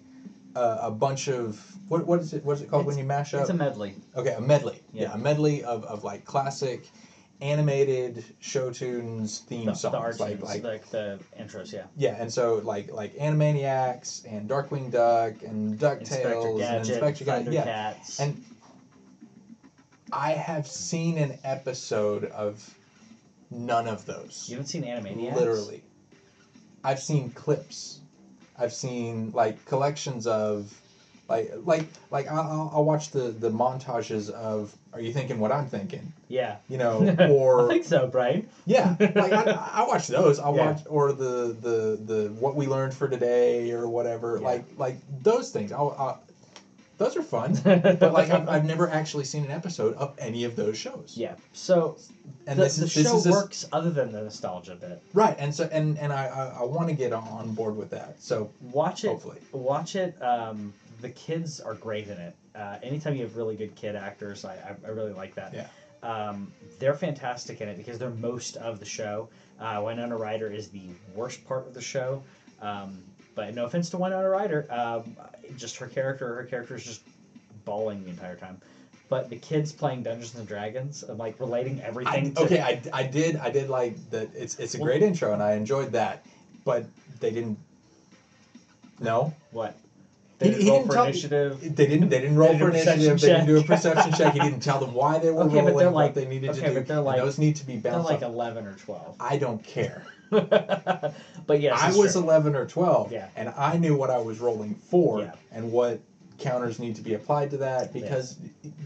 uh, a bunch of what what is it what is it called when you mash up? It's a medley. Okay, a medley. Yeah, Yeah. a medley of, of like classic animated show tunes theme The, songs. the like like like the intros, yeah. yeah, and so like like Animaniacs and Darkwing Duck and DuckTales and Inspector Gadget. Yeah. And I have seen an episode of none of those. you haven't seen Animaniacs? Literally. I've seen clips. I've seen like collections of like like like I'll, I'll- watch the the montages of are you thinking what I'm thinking? Yeah. You know, or I think so, Brain. yeah, like I, I watch those. I'll Yeah. watch or the the the what we learned for today or whatever. Yeah. Like like those things. I'll, I'll, those are fun. but like I've, I've never actually seen an episode of any of those shows. Yeah. So And the, this the is this show is this- works other than the nostalgia bit. right. And so and and I I, I want to get on board with that. So Watch it. hopefully. Watch it. Um, the kids are great in it. Uh, anytime you have really good kid actors, I, I, I really like that. Yeah. Um, they're fantastic in it because they're most of the show. Uh, Winona Ryder is the worst part of the show. Um, but no offense to Winona Ryder, um, just her character. Her character is just bawling the entire time. But the kids playing Dungeons and Dragons and like relating I, everything. to, okay, I, I did I did like that. It's it's a Well- great intro and I enjoyed that, but they didn't. No, What? He- They didn't he roll didn't for tell- initiative. they didn't. They didn't roll They for initiative. perception They didn't do a perception check. He didn't tell them why they were Okay, but rolling, they're what like- they needed okay, to do. but they're like- those need to be balanced. They're like eleven or twelve. I don't care. but yes, I was true. 11 or 12, Yeah. and I knew what I was rolling for Yeah. and what counters need to be applied to that because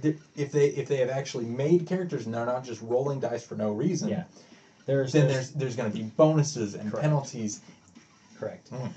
th- if they if they have actually made characters and they're not just rolling dice for no reason, Yeah. There's, then there's, there's there's going to be bonuses and Correct. penalties. correct. Mm.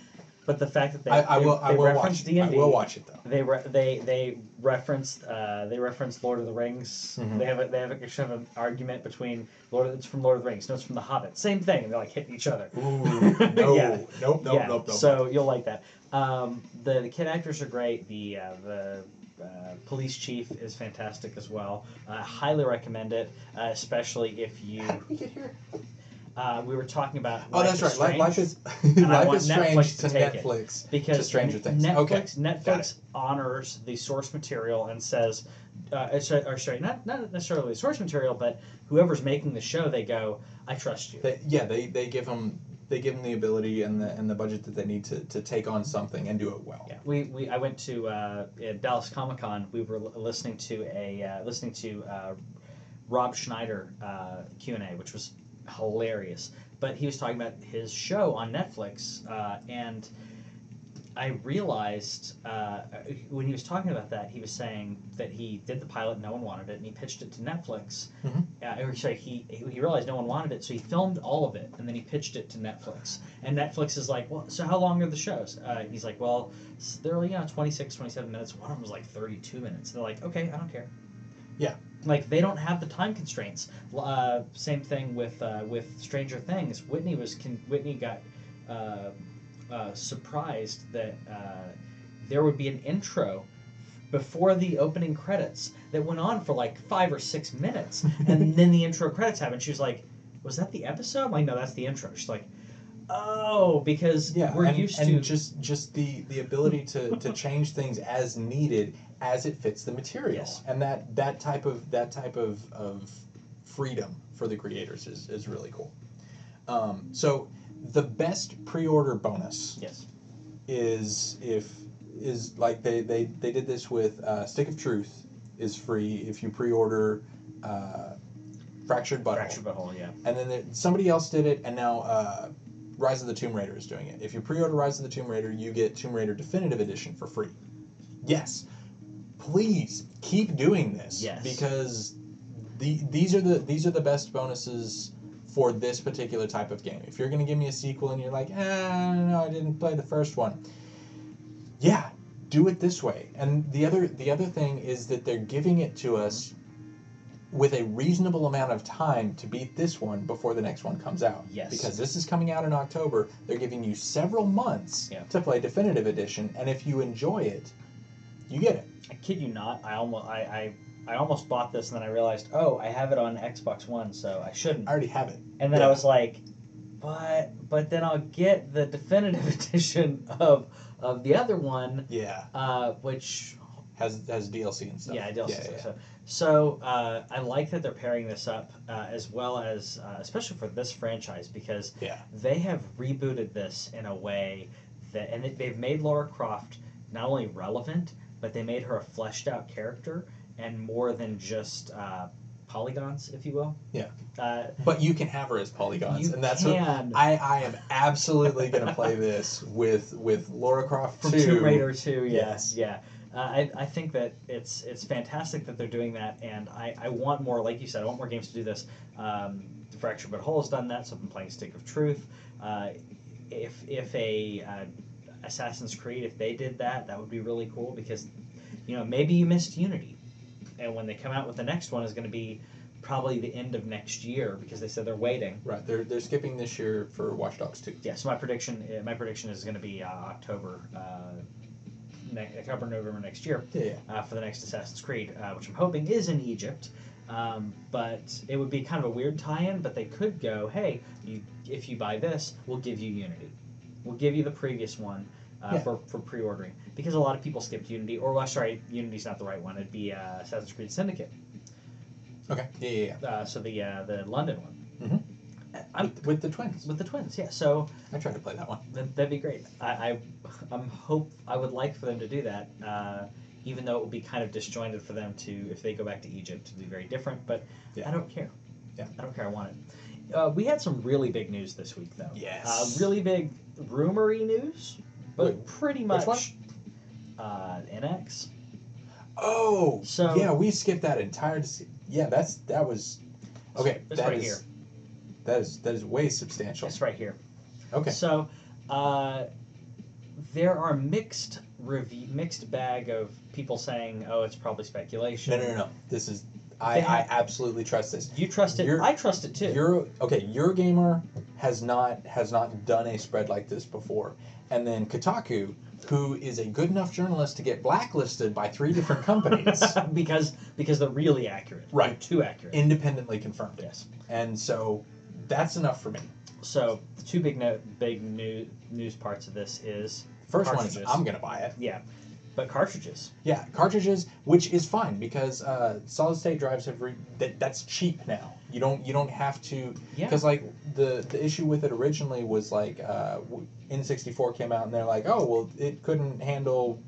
But the fact that they, I, I they, will I they will reference watch D it. I will watch it though. They re- they they referenced uh, they referenced Lord of the Rings. Mhm. They have a, they have a, kind of an argument between Lord. It's from Lord of the Rings. No, it's from the Hobbit. Same thing. and They're like hitting each other. Ooh, no, Yeah. nope, nope, yeah. nope, nope. so you'll like that. Um, the, the kid actors are great. The uh, the uh, police chief is fantastic as well. I highly recommend it, uh, especially if you. How did we? Uh, we were talking about. Oh, Life that's right. Life, Strange. life is Life want is Netflix strange to to take it. Netflix. because to Stranger Things. Netflix, Okay, Netflix honors the source material and says, uh, or sorry- not not necessarily the source material, but whoever's making the show, they go, I trust you. They, yeah, they, they give them they give them the ability and the and the budget that they need to, to take on something and do it well. Yeah, we, we I went to uh, Dallas Comic Con. We were li- listening to a uh, listening to uh, Rob Schneider uh, Q and A, which was hilarious. But he was talking about his show on Netflix, uh, and I realized uh, when he was talking about that, he was saying that he did the pilot, no one wanted it, and he pitched it to Netflix. Mhm. Uh, or sorry, he he realized no one wanted it, so he filmed all of it, and then he pitched it to Netflix. And Netflix is like, well, so how long are the shows? Uh, he's like, well, they're you know 26, 27 minutes. One of them was like 32 minutes. they're like, okay, I don't care. Yeah. Like they don't have the time constraints. Uh, same thing with uh, with Stranger Things. Whitney was con- Whitney got uh, uh, surprised that uh, there would be an intro before the opening credits that went on for like five or six minutes, and then the intro credits happened. She was like, "Was that the episode?" I'm like, no, that's the intro. She's like, "Oh, because Yeah, we're and, used and to." just just the the ability to, to change things as needed as it fits the material, Yes. and that that type of that type of, of freedom for the creators is, is really cool. Um, so the best pre-order bonus yes. is if is like they they, they did this with uh, Stick of Truth is free if you pre-order uh, Fractured Butthole. Fractured butthole. Yeah. And then there, somebody else did it, and now uh, Rise of the Tomb Raider is doing it. If you pre-order Rise of the Tomb Raider, you get Tomb Raider Definitive Edition for free. Yes, please keep doing this. Yes. Because the these are the these are the best bonuses for this particular type of game. If you're going to give me a sequel and you're like, ah, no, I didn't play the first one. Yeah, do it this way. And the other the other thing is that they're giving it to us with a reasonable amount of time to beat this one before the next one comes out. Yes. Because this is coming out in October, they're giving you several months Yeah. to play definitive edition, and if you enjoy it, you get it. I kid you not. I almost I, I I almost bought this and then I realized, oh, I have it on Xbox One, so I shouldn't. I already have it. And then I was like, but but then I'll get the definitive edition of of the other one, Yeah. uh, which Has has DLC and stuff. yeah, DLC. Yeah, yeah. So so uh, I like that they're pairing this up uh, as well as uh, especially for this franchise because Yeah. they have rebooted this in a way that and they've made Lara Croft not only relevant but they made her a fleshed out character and more than just uh, polygons, if you will. Yeah. Uh, But you can have her as polygons, and that's can. what I, I am absolutely going to play this with with Lara Croft from 2. Tomb Raider 2, Yes. yeah. Uh, I, I think that it's it's fantastic that they're doing that, and I, I want more. Like you said, I want more games to do this. Um, Fractured But Whole has done that, so I've been playing Stick of Truth. Uh, if if a uh, Assassin's Creed, if they did that, that would be really cool because, you know, maybe you missed Unity, and when they come out with the next one, is going to be probably the end of next year because they said they're waiting. Right, they're they're skipping this year for Watch Dogs 2. Yeah, so my prediction, uh, my prediction is going to be uh, October, uh, ne- October, November next year Yeah, yeah. uh, for the next Assassin's Creed, uh, which I'm hoping is in Egypt. Um, but it would be kind of a weird tie-in. But they could go, hey, you, if you buy this, we'll give you Unity. We'll give you the previous one uh, Yeah. for, for pre-ordering because a lot of people skipped Unity. Or well, sorry, Unity's not the right one. It'd be uh, Assassin's Creed Syndicate. Okay. Yeah, yeah, yeah. Uh, so the uh, the London one. Mm-hmm. I'm With, with the twins. with the twins, yeah. So I tried to play that one. That, that'd be great. I, I, I'm hope I would like for them to do that. Uh, even though it would be kind of disjointed for them to, if they go back to Egypt, to be very different. But Yeah. I don't care. Yeah. I don't care. I want it. Uh, we had some really big news this week, though. Yes. Uh, really big rumory news, but Wait, pretty which much. one? Uh, NX. Oh, So- yeah, we skipped that entire. Yeah, that's that was. Okay, It's that right is- here. That is that is way substantial. It's right here. Okay. So, uh, there are mixed review, mixed bag of people saying, "Oh, it's probably speculation." No, no, no, no. This is. I, They I absolutely trust this. You trust it. I trust it too. Euro okay, Eurogamer has not has not done a spread like this before. And then Kotaku, who is a good enough journalist to get blacklisted by three different companies, because because they're really accurate. Right. They're too accurate. independently confirmed yes. And so that's enough for me. So the two big no, big new, news parts of this is First one is Cartridges. I'm gonna buy it. yeah, but cartridges. Yeah, cartridges, which is fine because uh, solid state drives have re- that, that's cheap now. You don't you don't have to Yeah. because like the the issue with it originally was like uh, w- N64 came out and they're like oh well it couldn't handle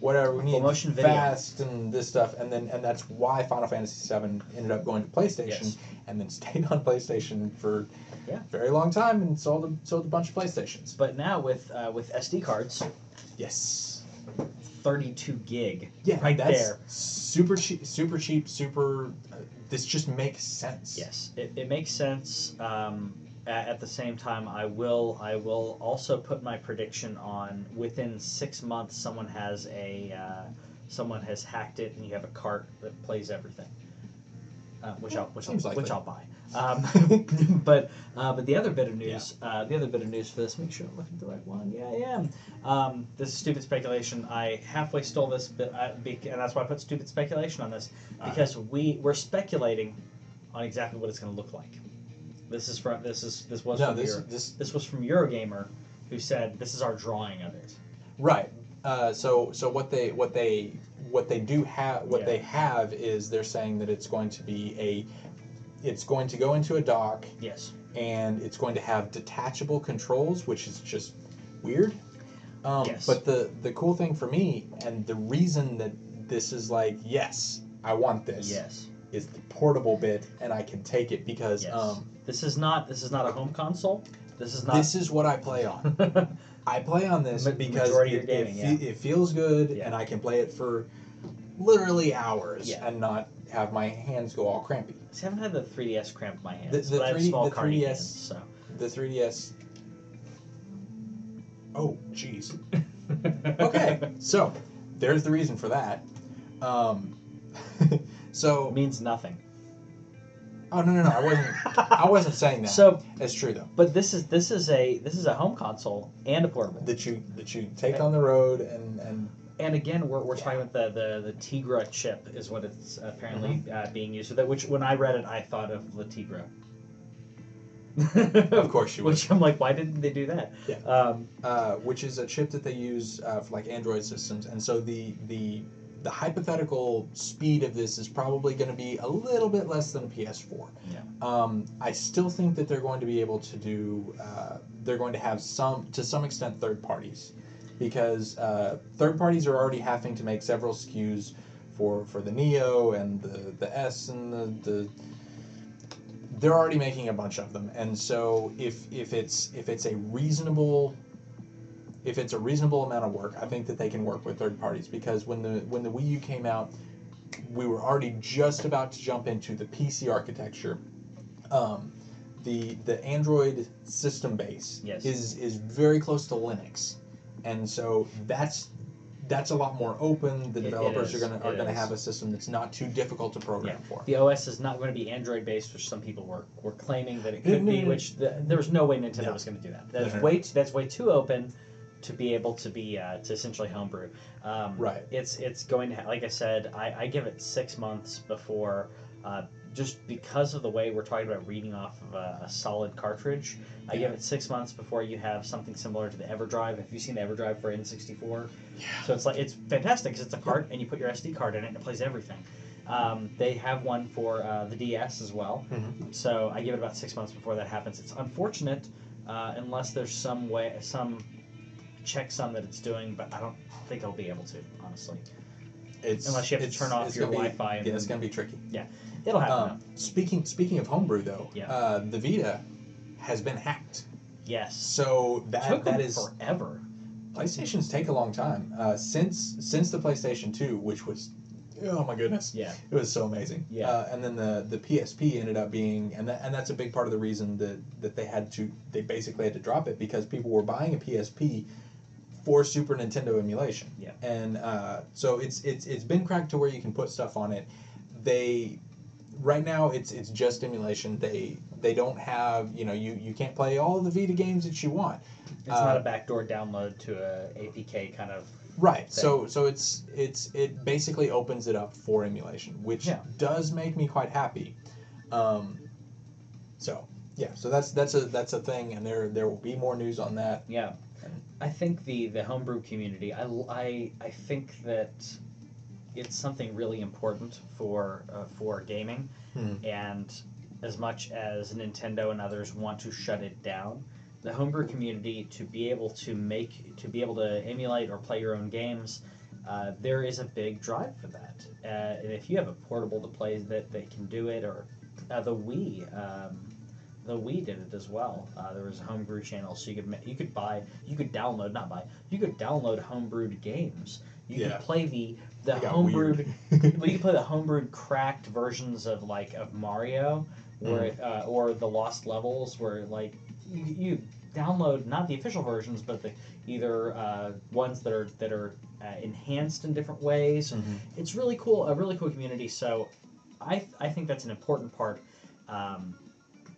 whatever. We need motion video. fast and this stuff, and then and that's why Final Fantasy VII ended up going to PlayStation, Yes. and then stayed on PlayStation for Yeah. a very long time and sold a, sold a bunch of PlayStations. But now with uh, with SD cards, Yes. 32 gig, Yeah, right that's there. super cheap, super cheap, super. Uh, this just makes sense. Yes, it, it makes sense. Um, at, at the same time, I will I will also put my prediction on within six months, someone has a uh, someone has hacked it, and you have a cart that plays everything. Uh, which I'll which I'll, Seems likely. which I'll buy. Um, but uh, but the other bit of news, uh, the other bit of news for this, make sure I'm looking at the right one. Yeah, I am. Um, this is stupid speculation. I halfway stole this, but I, and that's why I put stupid speculation on this because we we're speculating on exactly what it's going to look like. This is from this is this was No, from this Euro, this this was from Eurogamer, who said this is our drawing of it. Right. Uh, so so what they what they what they do have what Yeah. they have is they're saying that it's going to be a it's going to go into a dock Yes. and it's going to have detachable controls, which is just weird. Um, Yes. But the the cool thing for me and the reason that this is like yes I want this Yes. is the portable bit and I can take it because Yes. um, This is not this is not a home console. This is not. this is what I play on. I play on this Ma- because majority of it, your it, gaming, fe- it feels good Yeah. and I can play it for literally hours Yeah. and not have my hands go all crampy. See, I haven't had the 3DS cramp my hands, The- the but I have 3D small the carny 3DS hands, so. The 3DS. Oh, jeez. Okay, so there's the reason for that. Um, so means nothing. oh no no no I wasn't I wasn't saying that. So, it's true though but this is this is a this is a home console and a portable. that you that you take on the road and and and again, we're, we're talking about the, the, the Tegra chip is what it's apparently uh, being used with. It, which when I read it, I thought of La Tigra. of course you would. Which I'm like, why didn't they do that? Yeah. Um, uh, which is a chip that they use uh, for like Android systems, and so the the the hypothetical speed of this is probably going to be a little bit less than a PS4. Yeah. Um, I still think that they're going to be able to do. Uh, they're going to have some, to some extent, third parties, because uh, third parties are already having to make several SKUs for for the Neo and the the S and the the they're already making a bunch of them. And so if if it's if it's a reasonable if it's a reasonable amount of work i think that they can work with third parties because when the when the wii u came out we were already just about to jump into the pc architecture. Um, the the android system base Yes. is is very close to linux and so that's that's a lot more open the It- it developers is. are going to are It to is. have a system that's not too difficult to program for the OS is not going to be Android based, which some people were, were claiming that it could no, be. no. Which the, there was no way Nintendo No. was going to do that. That's no, no. way t- that's way too open to be able to be uh, to essentially homebrew. Um, Right. It's it's going to ha- like I said, I, I give it six months before. Uh, just because of the way we're talking about reading off of a, a solid cartridge, I give it six months before you have something similar to the EverDrive. Have you've seen the EverDrive for N64? Yeah. So it's like it's fantastic because it's a cart and you put your SD card in it and it plays everything. Um, they have one for uh, the DS as well. Mhm. So I give it about six months before that happens. It's unfortunate uh, unless there's some way, some checksum that it's doing, but I don't think it'll be able to, honestly. It's, Unless you have to turn off your be- Wi-Fi and yeah, it's to be tricky. It'll happen. Um, speaking speaking of homebrew though, Yeah. uh, the Vita has been hacked. yes. So that Took that them forever. PlayStations take a long time uh, since since the PlayStation Two, which was oh my goodness, Yeah. it was so amazing. Yeah. Uh, and then the the PSP ended up being, and that, and that's a big part of the reason that that they had to they basically had to drop it because people were buying a PSP for Super Nintendo emulation. Yeah. And uh, so it's it's it's been cracked to where you can put stuff on it. They right now it's it's just emulation. They they don't have you know you you can't play all the Vita games that you want. It's Uh, not a backdoor download to a APK kind of. Right. So so it's it's it basically opens it up for emulation, which Yeah. does make me quite happy. Um, so yeah, so that's that's a that's a thing, and there there will be more news on that. Yeah. I think the the homebrew community. I, I, I think that it's something really important for uh, for gaming, Hmm. and as much as Nintendo and others want to shut it down, the homebrew community to be able to make to be able to emulate or play your own games uh, there is a big drive for that. Uh, and if you have a portable to play that, that can do it, or uh, the Wii, um, the Wii did it as well. Uh, there was a homebrew channel, so you could you could buy, you could download, not buy, you could download homebrewed games. You Yeah. could play the the homebrewed well, you can play the homebrewed cracked versions of like of Mario, where it, uh, or the lost levels, where like you, you download not the official versions, but the either uh, ones that are that are uh, enhanced in different ways. Mhm. It's really cool, a really cool community. So, I I think that's an important part. Um,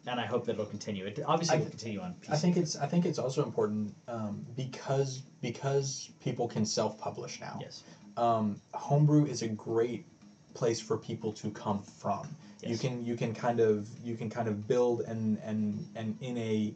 and I hope that it'll continue. It obviously I will th- continue on PC. I think it's I think it's also important um, because because people can self-publish now. yes. Um, homebrew is a great place for people to come from. You can you can kind of you can kind of build and and and in a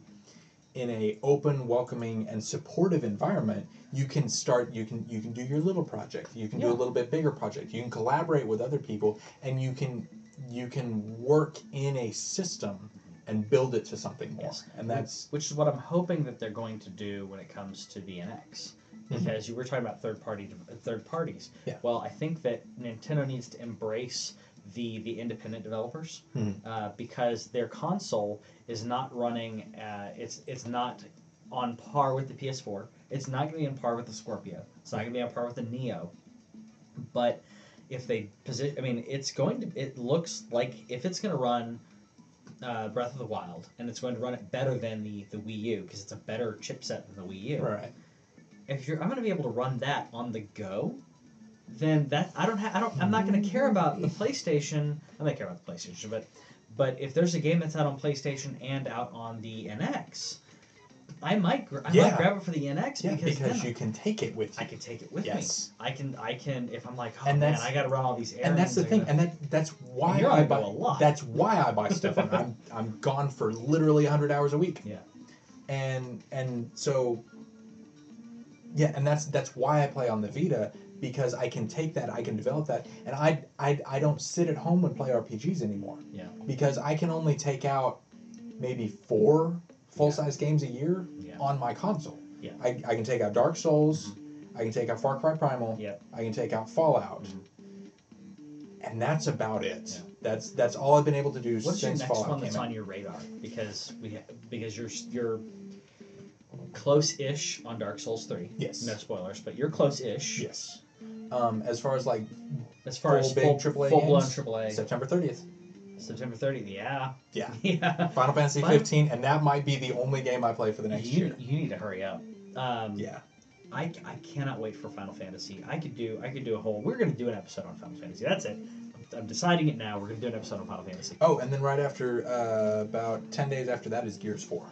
in a open, welcoming, and supportive environment, you can start. You can you can do your little project. You can do a little bit bigger project. You can collaborate with other people, and you can you can work in a system and build it to something more. Yes. And that's which is what I'm hoping that they're going to do when it comes to the NX, because you were talking about third party third parties. Mm-hmm. Yeah. Well, I think that Nintendo needs to embrace the the independent developers Mhm. uh, because their console is not running. Uh, it's it's not on par with the PS4. It's not going to be on par with the Scorpio. It's not going to be on par with the Neo. But if they position, I mean, it's going to. It looks like if it's going to run uh, Breath of the Wild, and it's going to run it better than the the Wii U because it's a better chipset than the Wii U. right. If you're, I'm going to be able to run that on the go. Then that I don't have. I don't. I'm not going to care about the PlayStation. I'm not care about the PlayStation, but but if there's a game that's out on PlayStation and out on the NX, I might gr- I might grab it for the NX Yeah, because, because you can take it with you. I can take it with Yes. me. I can I can if I'm like oh And man I got to run all these errands. and that's the thing, gotta- and that that's why you're I buy. a lot. That's why I buy stuff. on I'm I'm gone for literally 100 hours a week. Yeah. And and so. Yeah, and that's that's why I play on the Vita because I can take that, I can develop that, and I I, I don't sit at home and play RPGs anymore. Yeah. Because I can only take out maybe four full size games a year Yeah. on my console. Yeah. I, I can take out Dark Souls. Mm-hmm. I can take out Far Cry Primal. Yep. I can take out Fallout. Mm-hmm. And that's about it. Yeah. That's that's all I've been able to do What's your since next Fallout one came that's out. on your radar? Because we ha- because you're you're close-ish on Dark Souls three. Yes. No spoilers, but you're close-ish. Yes. Um, as far as like As far as Full big full, AAA full blown games? AAA. September 30th. September 30th. Yeah. Yeah. Yeah. Final Fantasy Final- 15, and that might be the only game I play for the next you, year. you need to hurry up. Um, Yeah. I, I cannot wait for Final Fantasy. I could do I could do a whole. We're gonna do an episode on Final Fantasy. That's it. I'm, I'm deciding it now. We're gonna do an episode on Final Fantasy. Oh, and then right after, uh, about 10 days after that is Gears 4.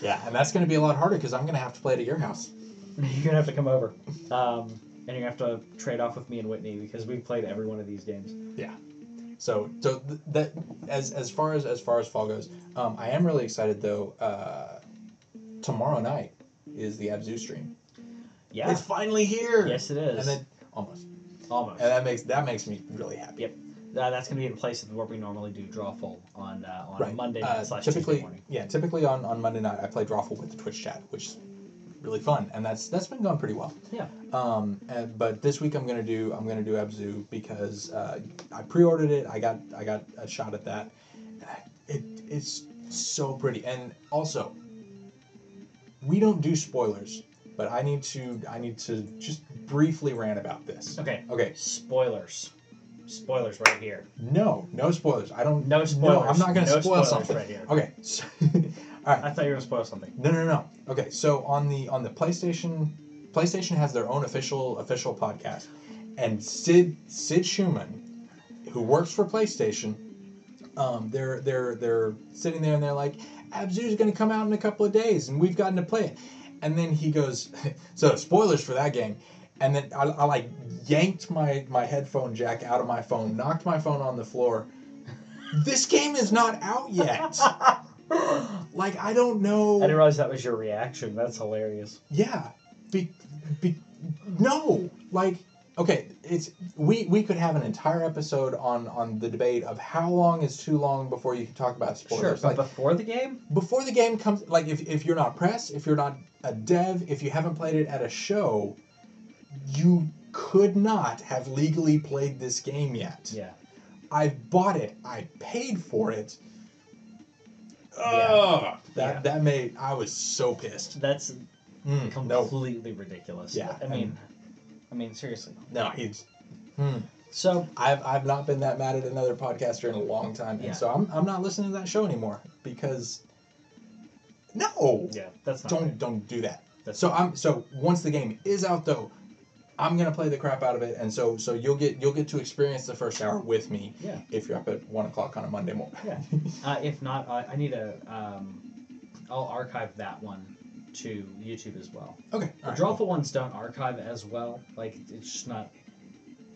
Yeah, and that's going to be a lot harder because I'm going to have to play it at your house. You're gonna have to come over, um, and you're gonna have to trade off with me and Whitney because we've played every one of these games. Yeah. So, so th- that as as far as as far as fall goes, um, I am really excited though. Uh, tomorrow night is the Abzu stream. Yeah. It's finally here. Yes, it is. And then almost, Almost. and that makes that makes me really happy. Yep. Uh, that's gonna be in place of where we normally do Drawful on uh, on Right. Monday Uh, night slash Tuesday morning. yeah, typically on, on Monday night I play Drawful with the Twitch chat, which is really fun, and that's that's been going pretty well. Yeah. Um, and, but this week I'm gonna do I'm gonna do Abzu because uh, I pre-ordered it. I got I got a shot at that. It it's so pretty, and also we don't do spoilers, but I need to I need to just briefly rant about this. Okay. Okay. Spoilers. Spoilers right here. No, no spoilers. I don't. No spoilers. I'm not gonna No spoil something. right here. Okay. so- all right. I thought you were gonna spoil something. No, no, no. Okay, so on the on the PlayStation, PlayStation has their own official official podcast, and Sid Sid Shuman, who works for PlayStation, um, they're they're they're sitting there and they're like, Abzu's going to come out in a couple of days, and we've gotten to play it, and then he goes, so spoilers for that game, and then I, I like yanked my my headphone jack out of my phone, knocked my phone on the floor. This game is not out yet. like I don't know. I didn't realize that was your reaction. That's hilarious. Yeah. Be, be, no. Like, okay, it's we we could have an entire episode on on the debate of how long is too long before you can talk about Sure, spoilers. but Like before the game, before the game comes, like if if you're not press, if you're not a dev, if you haven't played it at a show, you could not have legally played this game yet. Yeah. I bought it. I paid for it. Yeah. Ugh, that Yeah. that made I was so pissed. That's Mm, no, completely ridiculous. Yeah, I mean, I mean seriously. no, he's. Hmm. So I've I've not been that mad at another podcaster in a long time, Yeah. and so I'm I'm not listening to that show anymore because. No. yeah, that's not Don't right. don't do that. That's So I'm so once the game is out though, I'm gonna play the crap out of it, and so so you'll get you'll get to experience the first hour with me Yeah. if you're up at one o'clock on a Monday morning. Yeah. Uh, if not, I, I need a. Um, I'll archive that one to YouTube as well. Okay. The right. drawful ones don't archive as well. Like it's just not,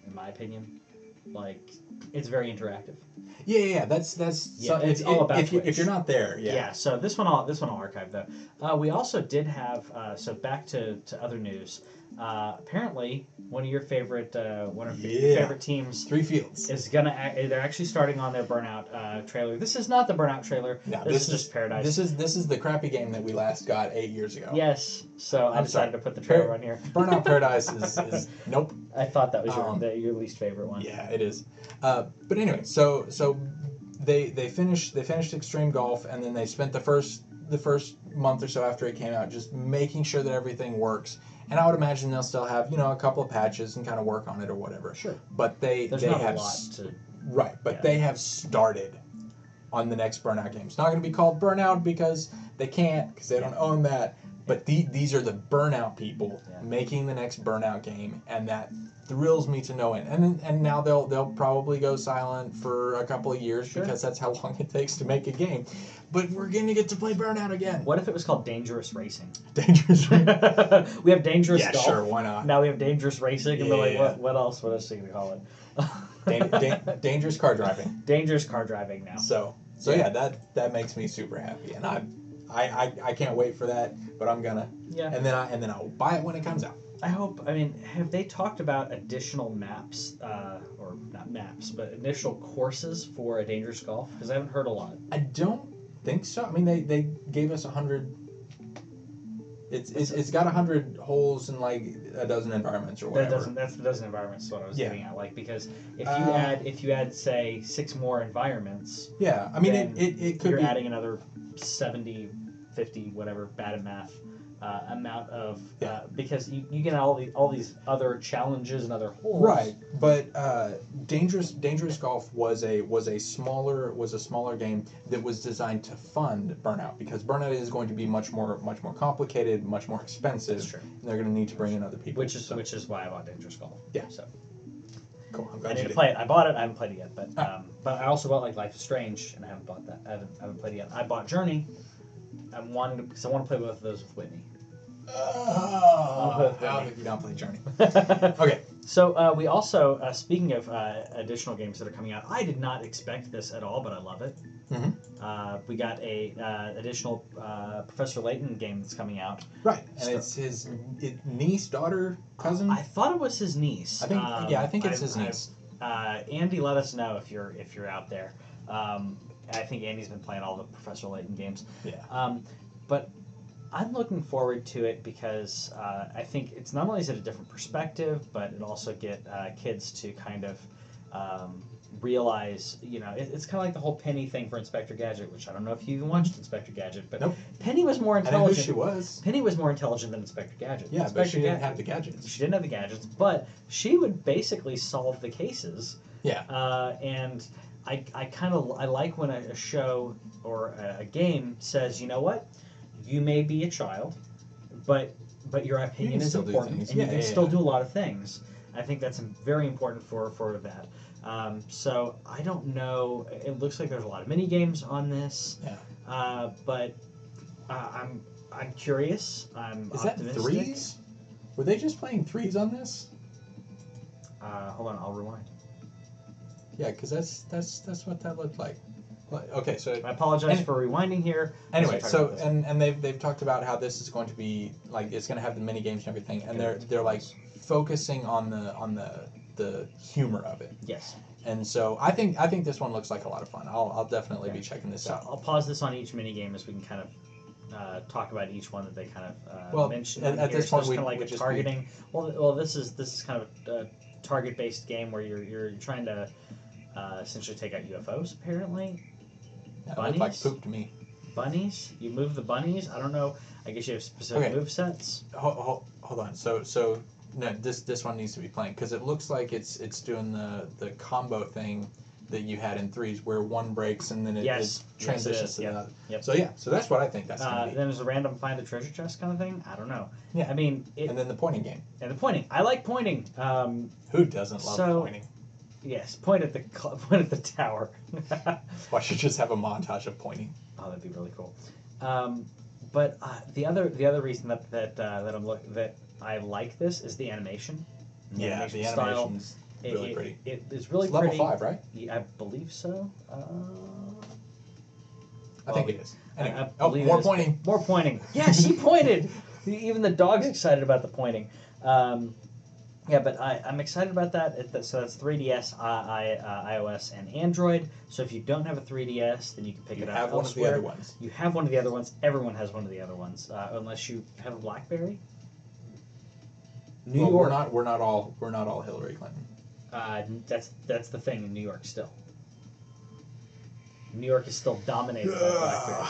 in my opinion, like it's very interactive. Yeah, yeah, yeah. That's that's Yeah, so- it's all about if, you, you're not there. Yeah. Yeah. so this one, I'll this one I'll archive though. Uh, we also did have. Uh, so back to, to other news. Uh, apparently, one of your favorite uh, one of your favorite teams Three Fields. is gonna. Act, they're actually starting on their Burnout uh, trailer. This is not the Burnout trailer. No, this, is just Paradise. This is this is the crappy game that we last got eight years ago. Yes. So I I'm decided sorry. to put the trailer Par- on here. Burnout Paradise is, is nope. I thought that was your Um, the, your least favorite one. Yeah, it is. Uh, but anyway, so so they they finished they finished Extreme Golf, and then they spent the first the first month or so after it came out just making sure that everything works. And I would imagine they'll still have you know a couple of patches and kind of work on it or whatever. Sure. But they There's they not have a lot to. right, but Yeah. they have started on the next Burnout game. It's not going to be called Burnout because they can't because they don't own that. But the, these are the Burnout people Yeah. making the next Burnout game, and that thrills me to no end. And and now they'll they'll probably go silent for a couple of years Sure. because that's how long it takes to make a game. But we're gonna get to play Burnout again. What if it was called Dangerous Racing? Dangerous. we have Dangerous yeah, Golf. sure. Why not? Now we have Dangerous Racing, and we're like, what, what else? What else are you gonna call it? Dan- dan- dangerous car driving. dangerous car driving now. So so Yeah. yeah, that that makes me super happy, and I. I, I, I can't wait for that, but I'm gonna, Yeah. and then I and then I'll buy it when it comes out. I hope. I mean, have they talked about additional maps, uh, or not maps, but initial courses for a dangerous golf? Because I haven't heard a lot. I don't think so. I mean, they, they gave us a hundred. It's, it's it's got a hundred holes in like a dozen environments or whatever. That doesn't. That's the dozen environments. Is what I was Yeah. getting at. Like because if you Uh, add if you add say six more environments, Yeah, I mean it, it, it could you're be. adding another 70, 50, whatever bad at math. Uh, amount of uh, Yeah. because you, you get all the, all these other challenges and other holes. Right, but uh, dangerous dangerous golf was a was a smaller was a smaller game that was designed to fund Burnout because Burnout is going to be much more much more complicated, much more expensive. That's true. And they're going to need to bring in other people. Which is so, which is why I bought Dangerous Golf. Yeah. So cool. I'm I need to play it. I bought it. I haven't played it yet, but Ah. um, but I also bought like Life is Strange, and I haven't bought that. I haven't, I haven't played it yet. I bought Journey. I wanted to, because I want to play both of those with Whitney. Oh, put it how with have you not played Journey? Okay. So uh, we also, uh, speaking of uh, additional games that are coming out, I did not expect this at all, but I love it. Mhm. Uh, we got a uh, additional uh, Professor Layton game that's coming out. Right, and So- it's his it, niece, daughter, cousin. I thought it was his niece. I think Um, yeah, I think it's I- his I- niece. uh, Andy, let us know if you're if you're out there. Um, I think Andy's been playing all the Professor Layton games. Yeah. Um, but I'm looking forward to it because uh, I think it's not only is it a different perspective, but it also get uh, kids to kind of um, realize, you know, it, it's kind of like the whole Penny thing for Inspector Gadget, which I don't know if you even watched Inspector Gadget, but Nope. Penny was more intelligent. I know who intelligent. she was. Penny was more intelligent than Inspector Gadget. Yeah, Inspector but she didn't Gadget- have the gadgets. she didn't have the gadgets, but she would basically solve the cases. Yeah. Uh, and I, I kind of I like when a, a show or a, a game says, you know what, you may be a child, but but your opinion is important, and Yeah, you can yeah, still yeah. do a lot of things. I think that's very important for for that. Um, so I don't know. It looks like there's a lot of mini games on this. Yeah. Uh, but uh, I'm I'm curious. I'm Is that threes? Were they just playing threes on this? Uh, hold on, I'll rewind. Yeah, because that's that's that's what that looked like. Okay, so I apologize Any- for rewinding here. anyway, so and and they've they've talked about how this is going to be like it's going to have the mini games and everything, and they're they're like focusing on the on the the humor of it. yes, And so I think I think this one looks like a lot of fun. I'll I'll definitely be checking this so out. I'll pause this on each mini game as we can kind of uh, talk about each one that they kind of uh, Well, mention. at- at this So point, we- kind of like a just be- targeting. Well, well, this is this is kind of a, a target-based game where you're you're trying to uh, essentially take out UFOs. Apparently, That looked like Bunnies? poop to me. bunnies. You move the bunnies. I don't know. I guess you have specific Okay. move sets. Hold, hold, hold on. So so no, this this one needs to be playing because it looks like it's it's doing the the combo thing that you had in threes where one breaks and then it, Yes. it Yes, it transitions is. to Yep. the other. Yep. So yeah, so that's what I think that's Uh, be. then there's a random find the treasure chest kind of thing. I don't know. Yeah. I mean, it, and then the pointing game. and the pointing. I like pointing. Um, Who doesn't love So- pointing? Yes, point at the cl- point at the tower. Why should just have a montage of pointing? Oh, that'd be really cool. Um, but uh, the other the other reason that that uh, that I'm look that I like this is the animation. The Yeah, animation the style. animation's It- really it- pretty. It is really it's level five, right? Yeah, I believe so. Uh, I think it is. I- Anyway. I oh, more it pointing. More pointing. Yeah, she pointed. Even the dog's excited about the pointing. Um, yeah, but I, I'm excited about that. It, that- so that's 3DS, I, I, uh, iOS, and Android. So if you don't have a 3DS, then you can pick You it up You have one of the other ones. You have one of the other ones. Everyone has one of the other ones, uh, unless you have a BlackBerry. New well, York. we're not we're not all we're not all Hillary Clinton. Uh, that's that's the thing in New York still. New York is still dominated by BlackBerry.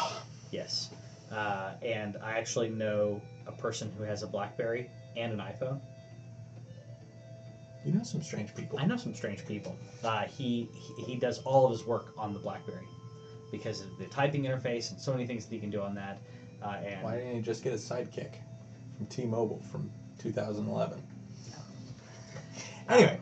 Yes, uh, and I actually know a person who has a BlackBerry and an iPhone. You know some strange people. I know some strange people. Uh, he, he he does all of his work on the BlackBerry because of the typing interface and so many things that he can do on that. Uh, and Why didn't he just get a sidekick from T-Mobile from 2011? Anyway,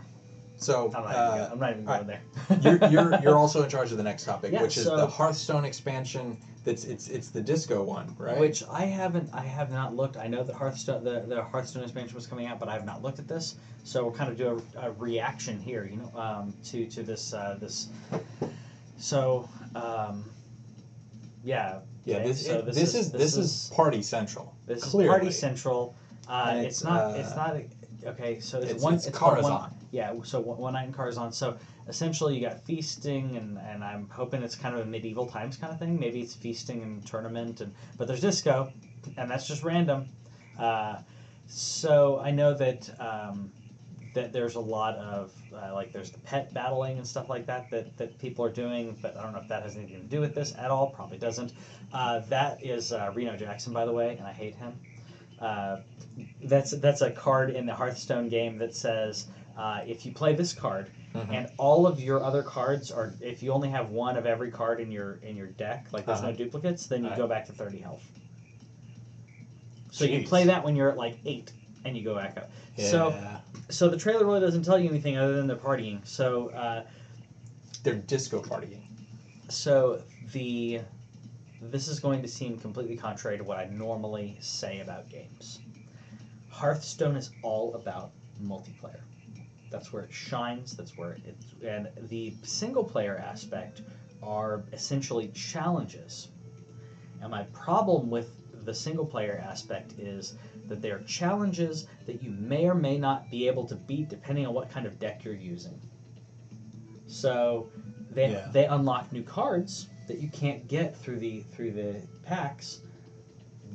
so I'm not, even, uh, gonna, I'm not even going there. you're, you're you're also in charge of the next topic, Yeah, which is so- the Hearthstone expansion. That's it's it's the disco one, right? Which I haven't, I have not looked. I know that Hearthstone, the, the Hearthstone expansion was coming out, but I have not looked at this. So we'll kind of do a, a reaction here, you know, um, to to this uh, this. So, um, yeah. yeah, this, so it- this, is this is Party Central. this clearly. is Party Central. Uh, it's, it's, not. uh, it's not. A, okay, so it's, it's- one. it's called one- yeah, so one, one night in Karazhan. So essentially, you got feasting, and, and I'm hoping it's kind of a medieval times kind of thing. Maybe it's feasting and tournament, and but there's disco, and that's just random. Uh, so I know that um, that there's a lot of uh, like there's the pet battling and stuff like that, that that people are doing, but I don't know if that has anything to do with this at all. Probably doesn't. Uh, that is uh, Reno Jackson, by the way, and I hate him. Uh, that's that's a card in the Hearthstone game that says uh, if you play this card Mhm. and all of your other cards are if you only have one of every card in your in your deck, like there's no Uh-huh. duplicates, then you go back to thirty health. So you Jeez. play that when you're at like eight, and you go back up. So so the trailer really doesn't tell you anything other than they're partying. So uh, they're disco partying. so the this is going to seem completely contrary to what I normally say about games. Hearthstone is all about multiplayer. That's where it shines. That's where it's and the single player aspect are essentially challenges. And my problem with the single player aspect is that they are challenges that you may or may not be able to beat depending on what kind of deck you're using. So they Yeah. they unlock new cards that you can't get through the through the packs.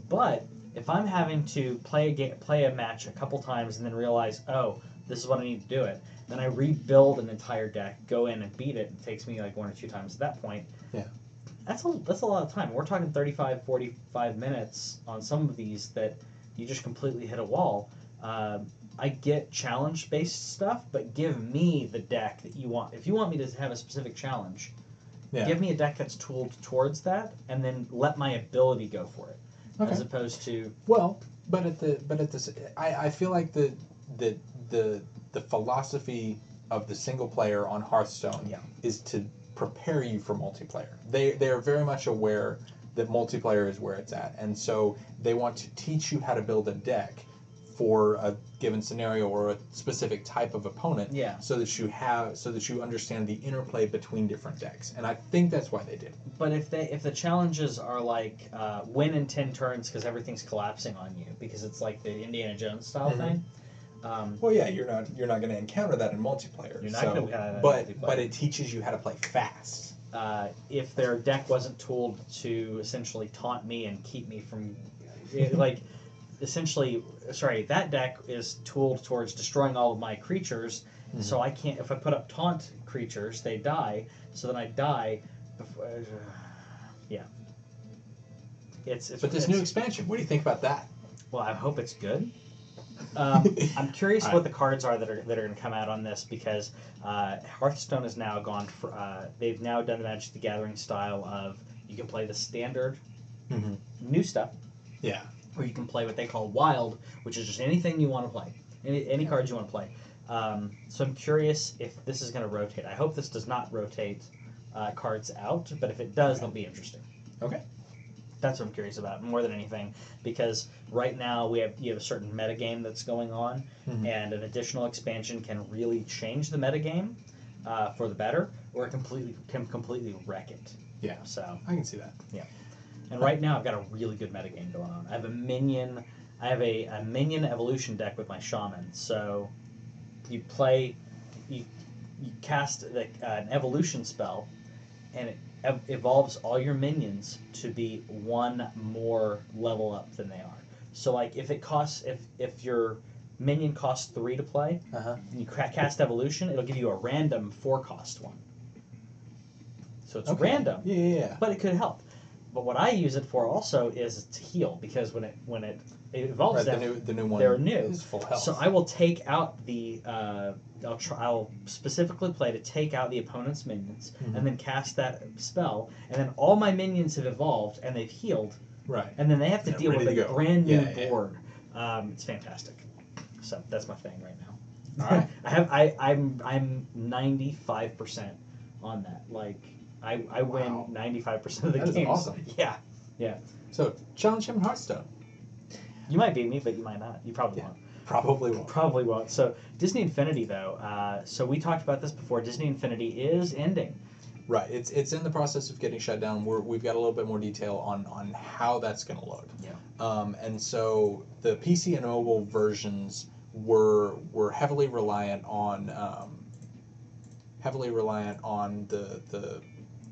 But if I'm having to play a game, play a match a couple times and then realize, oh, this is what I need to do it, then I rebuild an entire deck, go in and beat it. It takes me like one or two times at that point. Yeah. That's a, that's a lot of time. We're talking 35, 45 minutes on some of these that you just completely hit a wall. Um, I get challenge based stuff, but give me the deck that you want. If you want me to have a specific challenge, Yeah. give me a deck that's tooled towards that, and then let my ability go for it, Okay. as opposed to Well, but at the but at this, I, I feel like the the the the philosophy of the single player on Hearthstone Yeah. is to prepare you for multiplayer. They they are very much aware that multiplayer is where it's at, and so they want to teach you how to build a deck for a given scenario or a specific type of opponent Yeah. so that you have so that you understand the interplay between different decks and i think that's why they did it But if they if the challenges are like uh, win in ten turns because everything's collapsing on you because it's like the Indiana Jones style Mhm. thing, um, Well, yeah, you're not you're not going to encounter that in multiplayer. You're not so, gonna encounter that in but multiplayer. but it teaches you how to play fast. uh, if their deck wasn't tooled to essentially taunt me and keep me from, like, essentially, sorry, that deck is tooled towards destroying all of my creatures. So I can't. If I put up taunt creatures, they die. So then I die. Before, yeah. It's it's. But this it's, new expansion, what do you think about that? Well, I hope it's good. Um, I'm curious what the cards are that are that are going to come out on this because uh, Hearthstone has now gone for. Uh, they've now done the Magic the Gathering style of you can play the standard Mhm. new stuff, Yeah. or you can play what they call wild, which is just anything you want to play, any any cards you want to play. Um, so I'm curious if this is going to rotate. I hope this does not rotate uh, cards out, but if it does, they'll be interesting. Okay. That's what I'm curious about more than anything, because right now we have you have a certain metagame that's going on, Mhm. and an additional expansion can really change the metagame uh, for the better, or it completely can completely wreck it. Yeah. So, I can see that. Yeah. And right now I've got a really good metagame going on. I have a minion, I have a, a minion evolution deck with my shaman. So, you play, you you cast like uh, an evolution spell, and it ev- evolves all your minions to be one more level up than they are. So like if it costs if if your minion costs three to play, Uh huh. and you cra- cast evolution, it'll give you a random four cost one. So it's random, Yeah, yeah, yeah. but it could help. But what I use it for also is to heal because when it when it, it evolves Right, the new, the new one they're new. is full health. so I will take out the. Uh, I'll try. I'll specifically play to take out the opponent's minions, Mhm. and then cast that spell, and then all my minions have evolved and they've healed, right. and then they have to They're deal with a go. brand new Yeah, yeah. board. Um, it's fantastic. So that's my thing right now. All right. I have. I. I'm. I'm ninety five percent on that. Like I. I Wow. win ninety five percent of the That is games. awesome. Yeah. Yeah. So challenge him in Hearthstone. You might beat me, but you might not. You probably Yeah. won't. Probably won't. Probably won't. So Disney Infinity, though. Uh, so we talked about this before. Disney Infinity is ending. Right. It's it's in the process of getting shut down. We're, we've got a little bit more detail on on how that's going to look. Yeah. Um, and so the PC and mobile versions were were heavily reliant on um, heavily reliant on the the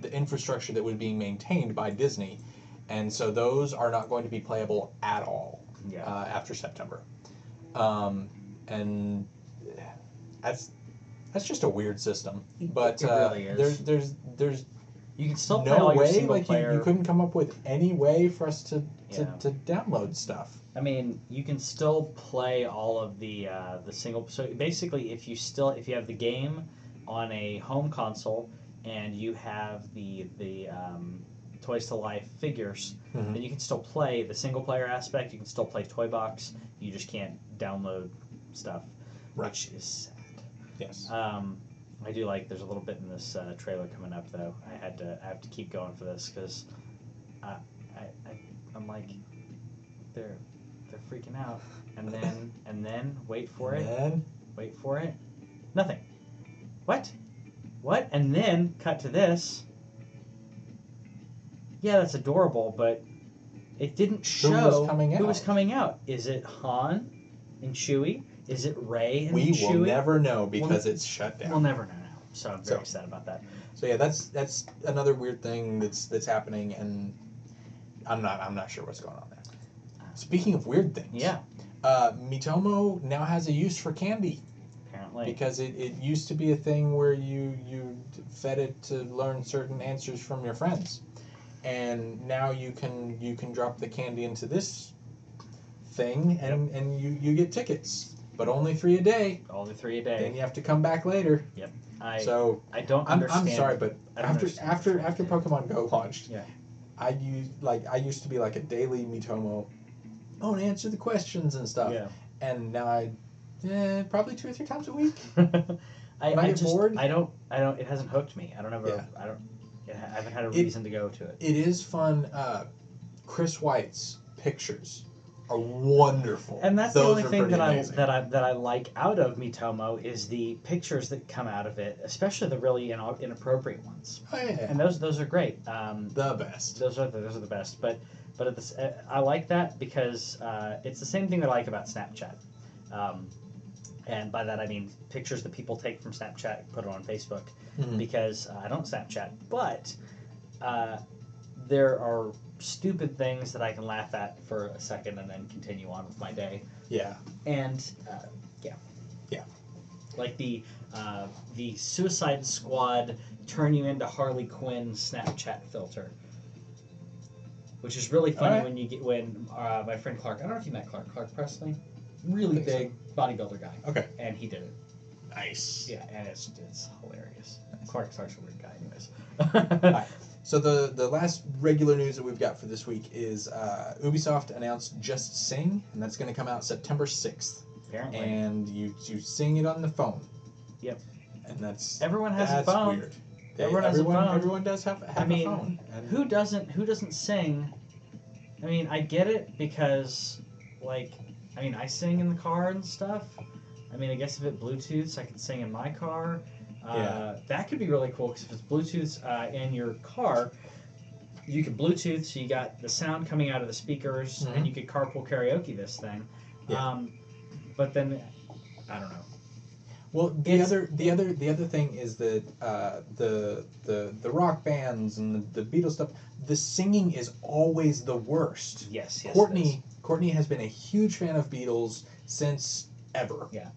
the infrastructure that was being maintained by Disney, and so those are not going to be playable at all Yeah. uh, after September. Um, and that's that's just a weird system. But uh, really there's there's there's you can still no way like you, you couldn't come up with any way for us to to, Yeah. to download stuff. I mean, you can still play all of the uh, the single. So basically, if you still if you have the game on a home console and you have the the um, Toys to Life figures, Mhm. then you can still play the single player aspect. You can still play Toy Box. You just can't download stuff, Right. which is sad. Yes. Um, I do like. There's a little bit in this uh, trailer coming up though. I had to. I have to keep going for this because, uh, I, I, I'm like, they're, they're freaking out, and then and then wait for it. And then Wait for it. Nothing. What? What? And then cut to this. Yeah, that's adorable, but it didn't show Who was coming who was out? coming out. Is it Han and Chewie? Is it Rey and we Chewie? We will never know because it's shut down. We'll never know now. So I'm very So- sad about that. So yeah, that's that's another weird thing that's that's happening, and I'm not I'm not sure what's going on there. Speaking of weird things, Yeah, uh, Miitomo now has a use for candy apparently. because it, it used to be a thing where you you fed it to learn certain answers from your friends, and now you can you can drop the candy into this thing and and you you get tickets, but only three a day. Only three a day. Then you have to come back later. Yep. I so I don't I'm, understand. I'm sorry, but after after after Pokemon Go launched, Yeah. I used like I used to be like a daily Miitomo. Oh, and answer the questions and stuff. Yeah. And now I, eh, probably two or three times a week. I, I I just bored- I don't I don't it hasn't hooked me. I don't ever Yeah. I don't I haven't had a It- reason to go to it. It is fun. Uh, Chris White's pictures are wonderful. And that's Those the only thing that I that I that I like out of Miitomo is the pictures that come out of it, especially the really ina- inappropriate ones. Oh, yeah. And those those are great. Um, the best. those are the, those are the best. But but this, uh, I like that because uh, it's the same thing that I like about Snapchat. Um, and by that I mean pictures that people take from Snapchat, put it on Facebook. Mhm. because uh, I don't Snapchat, but uh, there are stupid things that I can laugh at for a second and then continue on with my day. Yeah. And uh, yeah, Yeah. like the uh, the Suicide Squad turn you into Harley Quinn Snapchat filter. Which is really funny Alright. when you get when uh, my friend Clark. I don't know if you met Clark. Clark Presley, really think so. big bodybuilder guy, Okay. and he did it. Nice. Yeah, and it's it's hilarious. Clark's such a weird guy, anyways. So the the last regular news that we've got for this week is uh, Ubisoft announced Just Sing, and that's going to come out September sixth. Apparently, And you you sing it on the phone. Yep. And that's everyone has that's a phone. weird. They- Everyone has a everyone, phone. Everyone does have, have I mean, a phone. And Who doesn't? Who doesn't sing? I mean, I get it because, like, I mean, I sing in the car and stuff. I mean, I guess if it Bluetooths, I could sing in my car. Uh, Yeah. That could be really cool because if it's Bluetooth uh, in your car, you could Bluetooth, so you got the sound coming out of the speakers, Mhm. and you could carpool karaoke this thing. Yeah. Um, but then, I don't know. Well, the It's- other the other the other thing is that uh, the the the rock bands and the, the Beatles stuff, the singing is always the worst. Yes, yes. Courtney Courtney has been a huge fan of Beatles since ever. Yeah.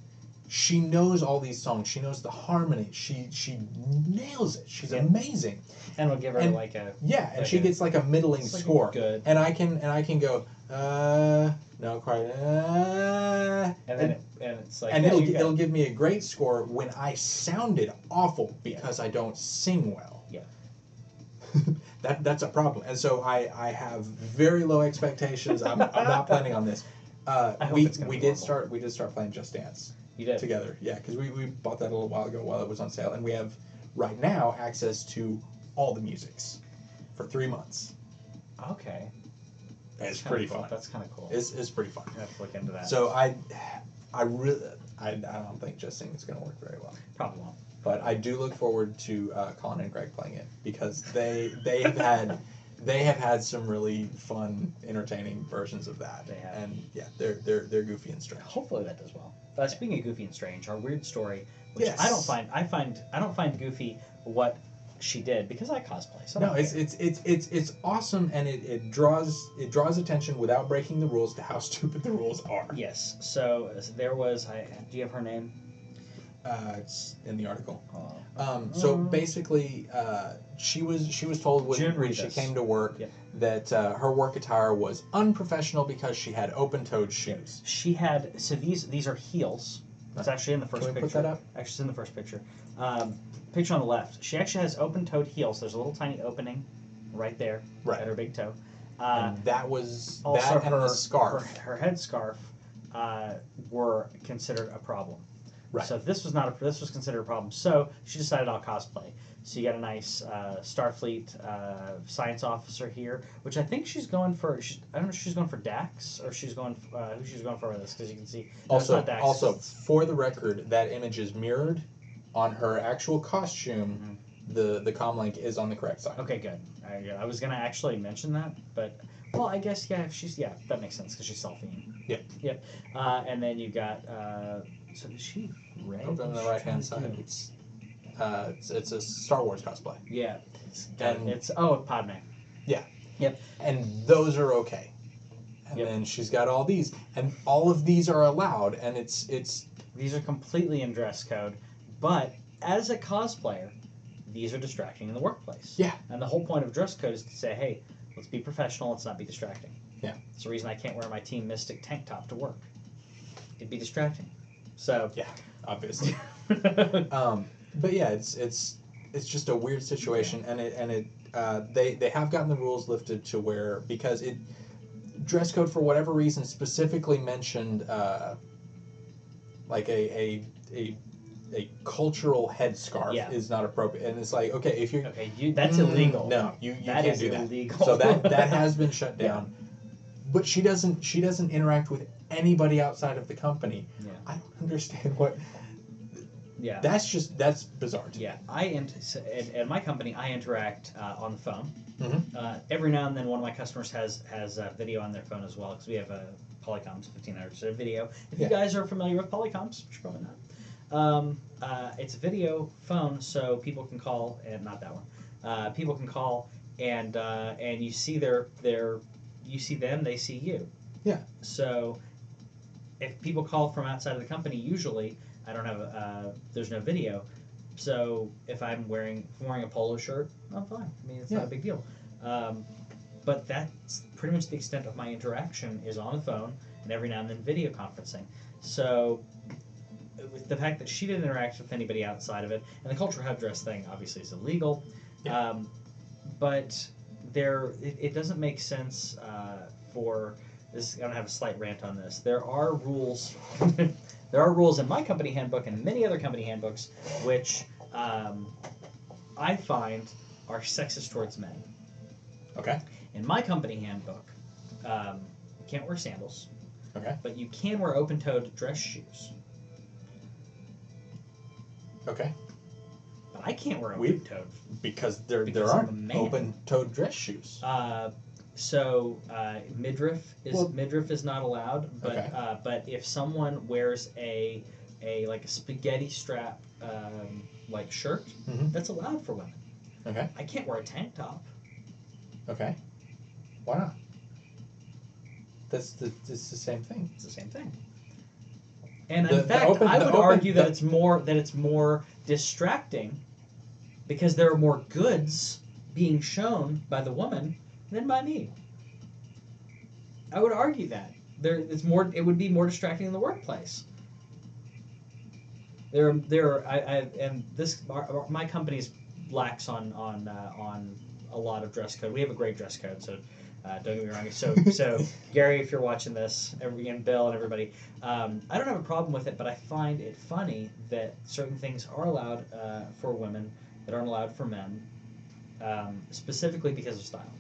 She knows all these songs. She knows the harmony. She she nails it. She's Yeah. amazing. and we'll give her and- like a Yeah, and Like she a- gets like a middling it's like a score. good, And I can and I can go uh no quite uh and then it, and it's like and it'll, it'll give me a great score when I sounded awful because I don't sing well. Yeah. that that's a problem, and so I, I have very low expectations. I'm, I'm not planning on this. Uh, we we did start we did start playing Just Dance You did. together, yeah, because we, we bought that a little while ago while it was on sale, and we have right now access to all the musics for three months. Okay. It's That's kinda pretty cool. fun. That's kind of cool. It's, it's pretty fun. I have to look into that. So I I really I, I don't think Just Sing is going to work very well. probably won't. But I do look forward to uh, Colin and Greg playing it because they they have had they have had some really fun, entertaining versions of that. They have. And yeah, they're they're they're goofy and strange. Hopefully that does well. Uh, speaking of goofy and strange, our weird story, which Yes. I don't find, I find, I don't find goofy what she did because I cosplay. So No, it's it's it's it's it's awesome and it, it draws it draws attention without breaking the rules to how stupid the rules are. yes. So uh, there was. I do you have her name? Uh, it's in the article. Uh, Um, so Mm. basically, uh, she was she was told when, June when she Rivas. came to work Yep. that uh, her work attire was unprofessional because she had open-toed shoes. She had so these these are heels. It's actually in the first Can we picture. put that up? Actually, it's in the first picture. Um, picture on the left. She actually has open-toed heels. There's a little tiny opening right there Right. at her big toe. Uh, and that was also, that and her the scarf. her, her headscarf uh, were considered a problem. Right. So this was not a this was considered a problem. So she decided I'll cosplay. So you got a nice uh, Starfleet uh, science officer here, which I think she's going for. She's, I don't know if she's going for Dax or she's going uh, who she's going for with this because you can see. no, also, Dax, also for the record, that image is mirrored on her actual costume. The the comlink is on the correct side. Okay, good. I, I was gonna actually mention that, but well, I guess yeah. If she's yeah, that makes sense because she's selfie. Yep. Yep. Uh, and then you got uh, so is she red? Over on the right hand side, do- it's, uh, it's it's a Star Wars cosplay, Yeah. It's, And- it's oh Padme. Yeah. Yep. And those are okay. And Yep. then she's got all these, and all of these are allowed, and it's it's These are completely in dress code, but as a cosplayer, these are distracting in the workplace. Yeah. And the whole point of dress code is to say, hey, let's be professional. Let's not be distracting. Yeah. It's the reason I can't wear my Team Mystic tank top to work. It'd be distracting. So. yeah, obviously. um, but yeah, it's it's it's just a weird situation, and it and it uh, they they have gotten the rules lifted to where because it dress code for whatever reason specifically mentioned uh, like a a a a cultural headscarf Yeah. is not appropriate, and it's like okay if you're okay, you, that's Mm, illegal. No, you, you That can't do that. illegal. So that that has been shut Yeah. down. But she doesn't she doesn't interact with anybody outside of the company. Yeah. I don't understand what Yeah. that's just that's bizarre. To me. Yeah, I int- so at, at my company, I interact uh, on the phone. Mhm. Uh, every now and then, one of my customers has has uh, video on their phone as well because we have a Polycoms fifteen hundred so video. If Yeah. you guys are familiar with Polycoms, which you're probably not, Um, uh, it's a video phone, so people can call, and not that one. Uh, people can call, and uh, and you see their their, you see them, they see you. Yeah. So, if people call from outside of the company, usually I don't have a, uh, there's no video. So if I'm wearing if I'm wearing a polo shirt, I'm fine. I mean, it's not a big deal. Um, but that's pretty much the extent of my interaction is on the phone and every now and then video conferencing. So with the fact that she didn't interact with anybody outside of it, and the culture hub dress thing obviously is illegal, Yeah. um, but there it, it doesn't make sense uh, for this. I'm gonna have a slight rant on this. There are rules. there are rules in my company handbook and many other company handbooks which um, I find are sexist towards men. Okay. In my company handbook, um, you can't wear sandals. Okay. But you can wear open-toed dress shoes. Okay. But I can't wear We- open-toed. Because there Because there aren't open-toed dress shoes. Uh, so uh, midriff is Well- midriff is not allowed. But Okay. uh, but if someone wears a a like a spaghetti strap um, like shirt, Mhm. that's allowed for women. Okay. I can't wear a tank top. Okay. Why not? That's the it's the same thing. It's the same thing. And The- in fact, open- I would open- argue that it's more that it's more distracting because there are more goods being shown by the woman than by me. I would argue that there it's more it would be more distracting in the workplace. There, there, I, I and this our, my company's lax on on uh, on a lot of dress code. We have a great dress code, so uh, don't get me wrong. So, so Gary, if you're watching this, every, and Bill and everybody, um, I don't have a problem with it, but I find it funny that certain things are allowed uh, for women that aren't allowed for men, um, specifically because of style.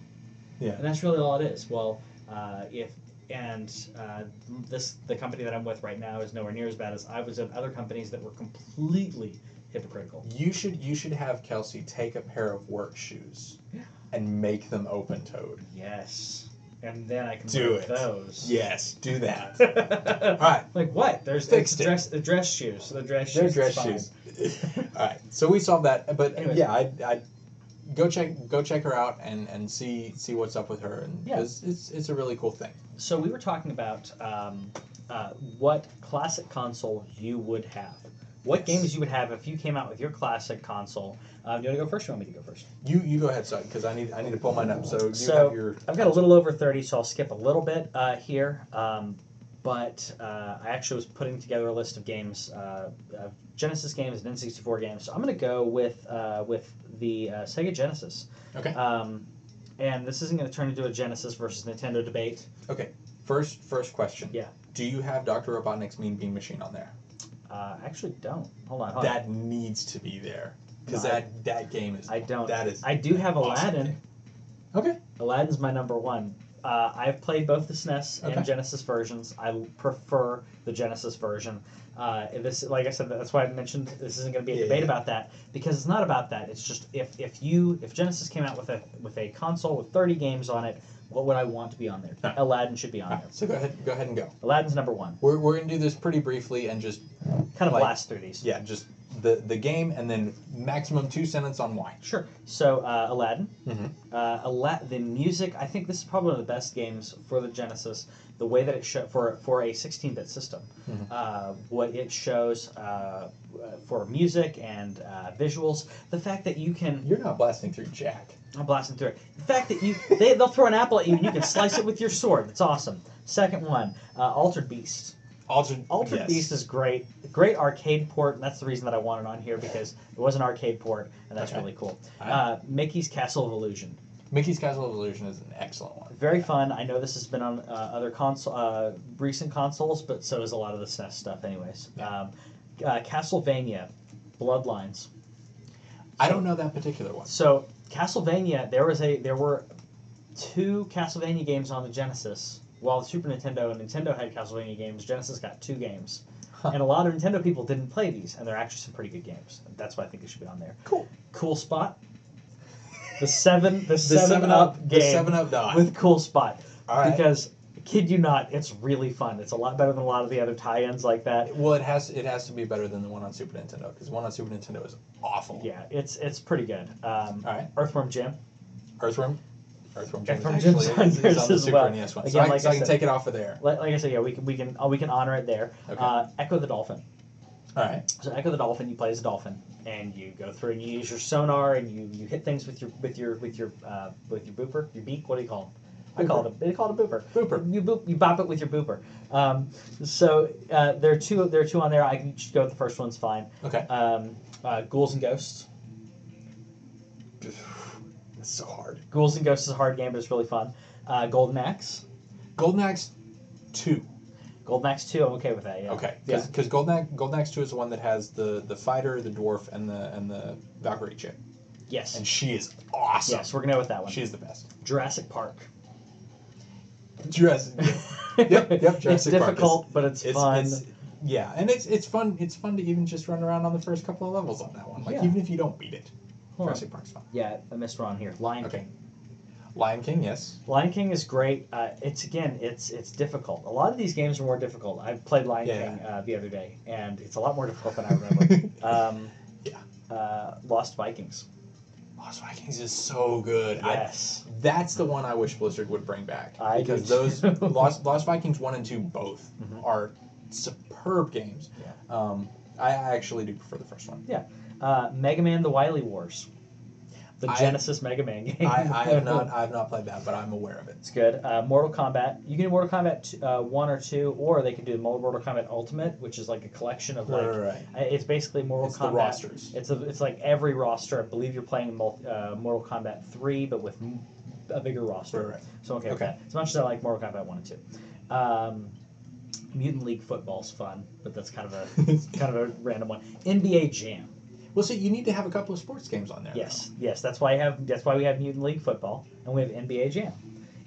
Yeah. And that's really all it is. Well, uh, if and uh, this the company that I'm with right now is nowhere near as bad as I was at other companies that were completely hypocritical. You should you should have Kelsey take a pair of work shoes Yeah. and make them open-toed. Yes. And then I can Do it. those. Yes, do that. All right. Like what? There's Fixed it. dress the dress shoes. So The dress They're shoes. dress is fine. shoes. All right, so we solved that. But Anyways. yeah, I, I go check go check her out and, and see see what's up with her, and Yeah. 'cause it's it's a really cool thing. So we were talking about um, uh, what classic console you would have. What Yes. games you would have if you came out with your classic console. Um, do you want to go first? Or you want me to go first? You you go ahead, son, because I need I need to pull mine up. So you So, have your. I've got a little over 30, so I'll skip a little bit uh, here. Um, but uh, I actually was putting together a list of games, uh, of Genesis games and N64 games. So I'm going to go with uh, with the uh, Sega Genesis. Okay. Um, and this isn't going to turn into a Genesis versus Nintendo debate. Okay. First first question. Yeah. Do you have Doctor Robotnik's Mean Bean Machine on there? Uh, I actually don't. Hold on. Hold on. That needs to be there because No, I- that that game is. I don't. That is. I do have awesome Aladdin. game. Okay. Aladdin's my number one. Uh, I've played both the SNES Okay. and Genesis versions. I prefer the Genesis version. Uh, this, like I said, that's why I mentioned this isn't going to be a Yeah, debate yeah. about that because it's not about that. It's just if, if you if Genesis came out with a with a console with 30 games on it, what would I want to be on there? Aladdin should be on there. so go ahead go ahead and go. Aladdin's number one. We're we're gonna do this pretty briefly and just Kind of Like- blast through these. yeah just the the game and then maximum two sentences on why. Sure. So uh, Aladdin, Mhm. uh, Ala- the music. I think this is probably one of the best games for the Genesis. The way that it show for for a 16-bit system, Mhm. uh, what it shows uh, for music and uh, visuals. The fact that you can You're not blasting through Jack. I'm blasting through it. The fact that you they, they'll throw an apple at you and you can slice it with your sword. That's awesome. Second one, uh, Altered Beast. Altered, Altered yes. Beast is great. Great arcade port, and that's the reason that I want it on here because it was an arcade port, and that's Okay. really cool. Uh, Mickey's Castle of Illusion. Mickey's Castle of Illusion is an excellent one. Very fun. I know this has been on uh, other console, uh, recent consoles, but so is a lot of the SNES stuff, anyways. Yeah. Um, uh, Castlevania, Bloodlines. I don't know that particular one. So Castlevania, there was a there were two Castlevania games on the Genesis. While Super Nintendo and Nintendo had Castlevania games, Genesis got two games. Huh. And a lot of Nintendo people didn't play these, and they're actually some pretty good games. That's why I think they should be on there. Cool. Cool Spot. The seven the, The seven, Seven up, Up, game the Seven Up dot. with Cool Spot All right. because kid you not, it's really fun. It's a lot better than a lot of the other tie-ins like that. Well, it has it has to be better than the one on Super Nintendo because one on Super Nintendo is awful. Yeah, it's it's pretty good. Um, All right. Earthworm Jim. Earthworm. Earthworm Jim is Earthworm actually Jim's on is, is yours on the as Super well. NES one, so Again, I, like so I I can said- take it off of there. Like, like I said, yeah, we can we can oh, we can honor it there. Okay. Uh, Echo the Dolphin. All right. So Echo the Dolphin, you play as a dolphin, and you go through and you use your sonar and you, you hit things with your with your with your uh, with your booper, your beak. What do you call it? I call it a they call it a booper. Booper. You boop you bop it with your booper. Um, so uh, there are two there are two on there. I can just go with the first one's fine. Okay. Um, uh, Ghouls and Ghosts. It's so hard. Ghouls and Ghosts is a hard game, but it's really fun. Uh, Golden Axe. Golden Axe two. Golden Axe two. I'm okay with that. Yeah. Okay. Yeah. Because Golden Axe, Golden Axe two is the one that has the the fighter, the dwarf, and the and the Valkyrie chick, Yes. and she is awesome. yes, we're gonna go with that one. She is the best. Jurassic Park. Jurassic. Yep, yep, it's Jurassic Park is- difficult, but it's, It's, fun. it's yeah, and it's it's fun. It's fun to even just run around on the first couple of levels on that one. Like Yeah. even if you don't beat it, Hold on. Jurassic Park's fun. Yeah, I missed one here. Lion Okay. King. Lion King, yes. Lion King is great. Uh, it's again, it's it's difficult. A lot of these games are more difficult. I played Lion Yeah. King uh, the other day, and it's a lot more difficult than I remember. um, Yeah. Uh, Lost Vikings. Lost Vikings is so good. I, Yes. that's the one I wish Blizzard would bring back I do because those. Lost Lost Vikings one and two both Mhm. are superb games. Yeah. Um, I I actually do prefer the first one. Uh, Mega Man: The Wily Wars. The I- Genesis Mega Man game. I, I have not I have not played that, but I'm aware of it. It's good. Uh, Mortal Kombat. You can do Mortal Kombat uh, one or two, or they can do Mortal Kombat Ultimate, which is like a collection of like. right. uh, It's basically Mortal It's Kombat. the rosters. It's a, it's like every roster. I believe you're playing mul- uh, Mortal Kombat three, but with a bigger roster. Right, right. So okay, Okay. okay. As much as I like Mortal Kombat one and two, um, Mutant League Football's fun, but that's kind of a kind of a random one. NBA Jam. Well, see, you need to have a couple of sports games on there. Yes, yes. That's why I have. That's why we have Mutant League Football, and we have NBA Jam.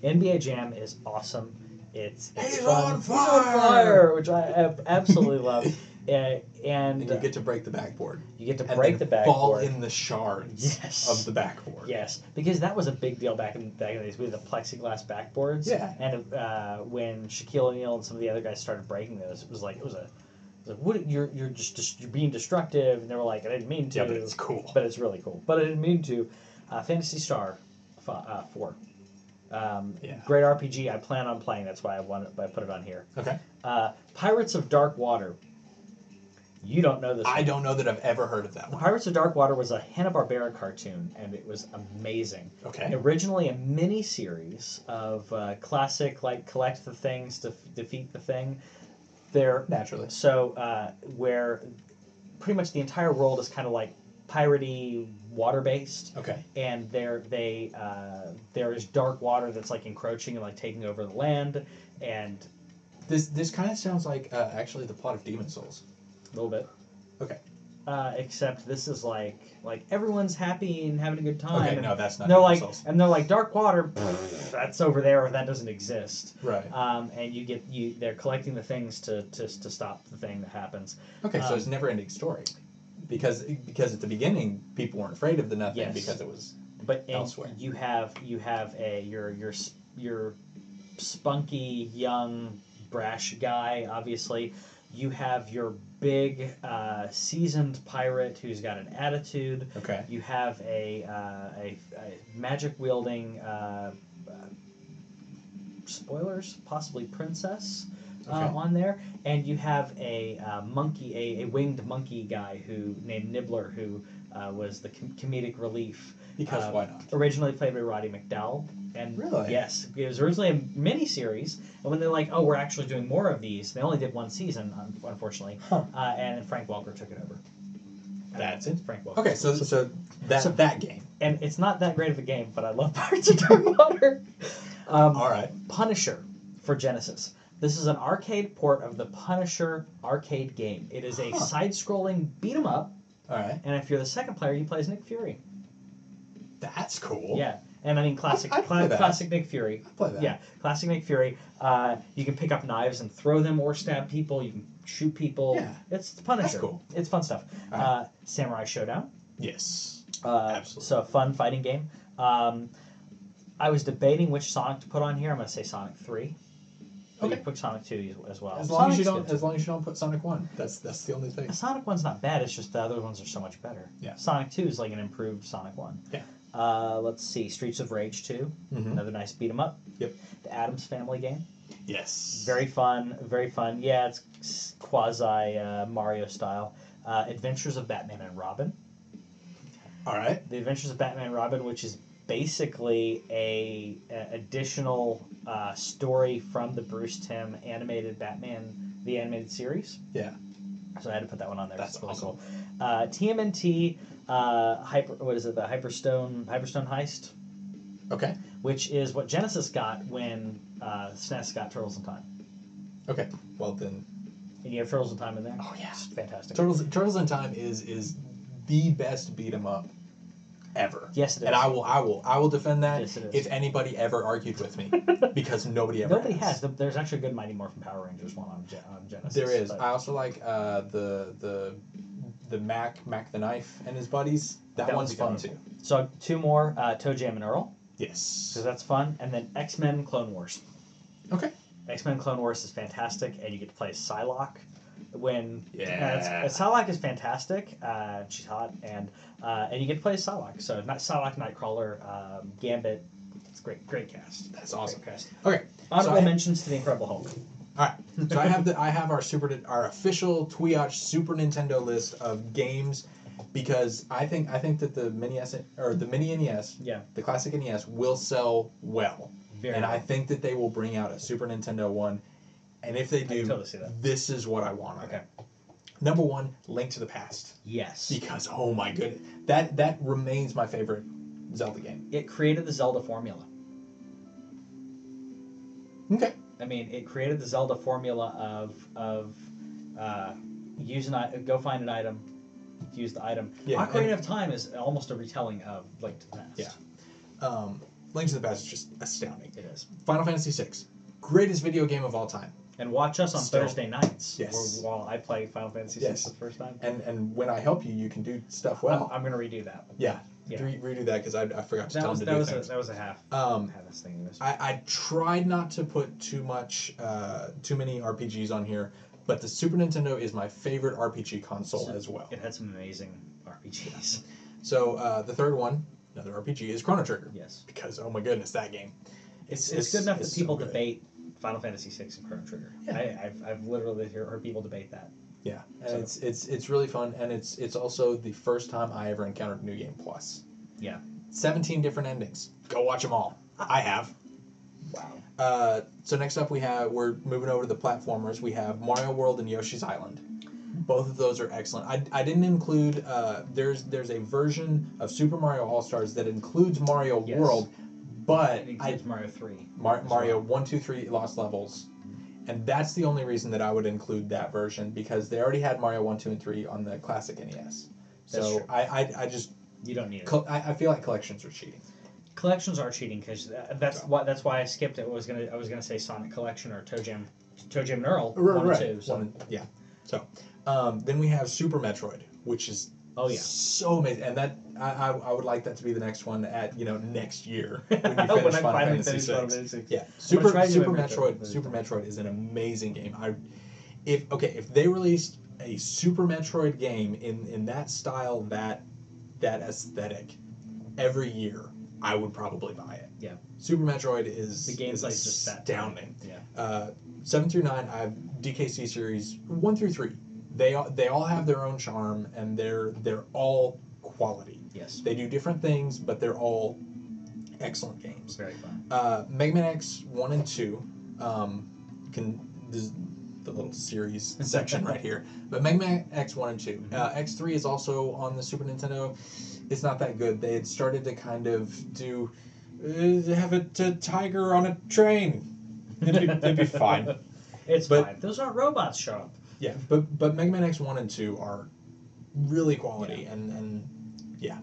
NBA Jam is awesome. It's, it's He's fun. on He's on fire! fire, which I absolutely love. Uh, and And you get to break the backboard. you get to break the then fall backboard. in the shards Yes. of the backboard. Yes, because that was a big deal back in back in the days with the plexiglass backboards. Yeah. And uh, when Shaquille O'Neal and some of the other guys started breaking those, it was like it was a, like what you're you're just, just you're being destructive, and they were like I didn't mean to. Yeah, but it's cool. But it's really cool. But I didn't mean to. Uh, Phantasy Star, f- uh, four. Um, Yeah. Great RPG. I plan on playing. That's why I want it, I put it on here. Okay. Uh, Pirates of Dark Water. You don't know this. I one. don't know that I've ever heard of that one. Pirates of Dark Water was a Hanna Barbera cartoon, and it was amazing. Okay. Originally a mini series of uh, classic, like collect the things to f- defeat the thing. There, Naturally. so uh, where pretty much the entire world is kind of like piratey, water based, Okay. and there they uh, there is dark water that's like encroaching and like taking over the land, and This this kind of sounds like uh, actually the plot of Demon Souls. a little bit. Okay. Uh, except this is like like everyone's happy and having a good time. Okay, and no, that's not they're like, and they're like dark water. that's over there, or that doesn't exist. Right. Um, and you get you they're collecting the things to, to to stop the thing that happens. Okay, so um, it's a never ending story. Because because at the beginning people weren't afraid of the nothing Yes. because it was But Elsewhere. you have you have a your your your spunky young brash guy. Obviously, you have your big uh, seasoned pirate who's got an attitude. okay. You have a, uh, a, a magic wielding uh, uh, spoilers, possibly princess uh, Okay. on there, and you have a uh, monkey, a, a winged monkey guy who named Niddler, who uh, was the com- comedic relief. Because why not? Originally played by Roddy McDowall, and Really? yes, it was originally a mini series. And when they're like, "Oh, we're actually doing more of these," they only did one season, unfortunately. Huh. Uh, and then Frank Welker took it over. Uh, That's it? Frank Welker. Okay, so so that So- that game. and it's not that great of a game, but I love Pirates of Dark Water. Um, All right. Punisher for Genesis. This is an arcade port of the Punisher arcade game. It is a Huh. side-scrolling beat 'em up, All right. and if you're the second player, you play as Nick Fury. That's cool. Yeah, and I mean classic, cla- that. classic Nick Fury. I'll play that. Yeah, classic Nick Fury. Uh, you can pick up knives and throw them, or stab people. You can shoot people. Yeah. it's the Punisher. That's cool. It's fun stuff. Right. Uh, Samurai Showdown. Yes. Uh, Absolutely. So a fun fighting game. Um, I was debating which Sonic to put on here. I'm going to say Sonic 3. Okay. you put Sonic Two as well. As long as you don't, as long as you don't put Sonic One, that's that's the only thing. Sonic One's not bad. It's just the other ones are so much better. Yeah. Sonic Two is like an improved Sonic One. Yeah. Uh, let's see, Streets of Rage 2 Mhm. another nice beat 'em up. Yep. The Addams Family game, Yes. very fun, very fun. Yeah, it's quasi uh, Mario style. Uh, Adventures of Batman and Robin. All right. The Adventures of Batman and Robin, which is basically a, a additional uh, story from the Bruce Timm animated Batman the animated series. Yeah. So I had to put that one on there. That's really awesome. cool. Uh, TMNT uh, hyper what is it? The Hyperstone Hyperstone Heist, Okay. which is what Genesis got when uh, SNES got Turtles in Time. Okay. Well then, And you have Turtles in Time in there. Oh, yeah. it's fantastic. Turtles Turtles in Time is is the best beat 'em up ever. Yes, it is. And I will I will I will defend that Yes, it is. if anybody ever argued with me because nobody ever Nobody has. There's actually a good Mighty Morphin Power Rangers one on, Gen- on Genesis. There is. but I also like uh, the the the Mac Mac the Knife and his buddies. That, That one's one's fun good too. So two more, uh, ToeJam and Earl, Yes. because that's fun, and then X Men Clone Wars. Okay. X Men Clone Wars is fantastic, and you get to play as Psylocke. When Yeah. uh, Psylocke is fantastic. Uh, she's hot, and uh, and you get to play as Psylocke. So not Psylocke, Nightcrawler, um, Gambit. It's great, great cast. That's awesome. Great cast. Okay. Honorable I- mentions to the Incredible Hulk. All right. So I have the I have our super our official TWIOCH Super Nintendo list of games because I think I think that the mini S or the mini NES, Yeah, the classic NES will sell well. very. and I think that they will bring out a Super Nintendo one. And if they do, totally this is what I want. Okay. it. Number one, Link to the Past. yes, Because oh my goodness, that that remains my favorite Zelda game. it created the Zelda formula. Okay. I mean, it created the Zelda formula of of uh, use an i- go find an item, use the item. Yeah, Ocarina of Time is almost a retelling of Link to the Past. Yeah. Um, Link to the Past is just astounding. it is. Final Fantasy VI, greatest video game of all time. And watch us on Still. Thursday nights Yes. where, while I play Final Fantasy Yes. VI for the first time. And and when I help you, you can do stuff well. I'm, I'm gonna redo that. yeah. Yeah. Re- redo that because I, I forgot to That tell was him to that do was a, that was a half Um, half thing. I, I tried not to put too much, uh, too many RPGs on here, but the Super Nintendo is my favorite RPG console as well. it had some amazing RPGs. So uh, the third one, another RPG, is Chrono Trigger Yes. because oh my goodness, that game. It's, it's, good enough it's that people good. debate Final Fantasy VI and Chrono Trigger. Yeah. I, I've, I've literally heard people debate that. Yeah, and So- it's it's it's really fun, and it's it's also the first time I ever encountered New Game Plus. Yeah. Seventeen different endings. Go watch them all. I have. Wow. Uh, so next up we have we're moving over to the platformers. We have Mario World and Yoshi's Island. Both of those are excellent. I, I didn't include uh, there's there's a version of Super Mario All Stars that includes Mario Yes. World, but It I, includes Mario 3. Mar- Mario well. one two three Lost Levels, and that's the only reason that I would include that version because they already had Mario one two and three on the classic NES. That's So. I, I I just You don't need it. I, I feel like collections are cheating. Collections are cheating because that's So. why that's why I skipped it. I was gonna I was gonna say Sonic Collection or ToeJam, Toe Jam and Earl one and two. So. One yeah. So um, then we have Super Metroid, which is Oh yeah. so amazing, and that I, I, I would like that to be the next one at you know next year when you when finish I Final Fantasy VI. Final Fantasy VI. Yeah, Super try to do Super Metroid. Metroid. Super Metroid is an amazing game. I, if okay, if they released a Super Metroid game in in that style, that that aesthetic, every year, I would probably buy it. Yeah. Super Metroid is The gameplay is just astounding. Yeah. Uh, seven through nine, I have DKC series one through three. They all they all have their own charm, and they're they're all quality. Yes. They do different things, but they're all excellent games. Very fun. Uh, Mega Man X one and two, um, can this is the little series section right here. But Mega Man X one and two, uh, X three is also on the Super Nintendo. It's not that good. They had started to kind of do uh, have a, t- tiger on a train. It'd be, it'd be fine. It's But- fine. Those aren't robots show up. Yeah, but but Mega Man X one and two are really quality and and yeah.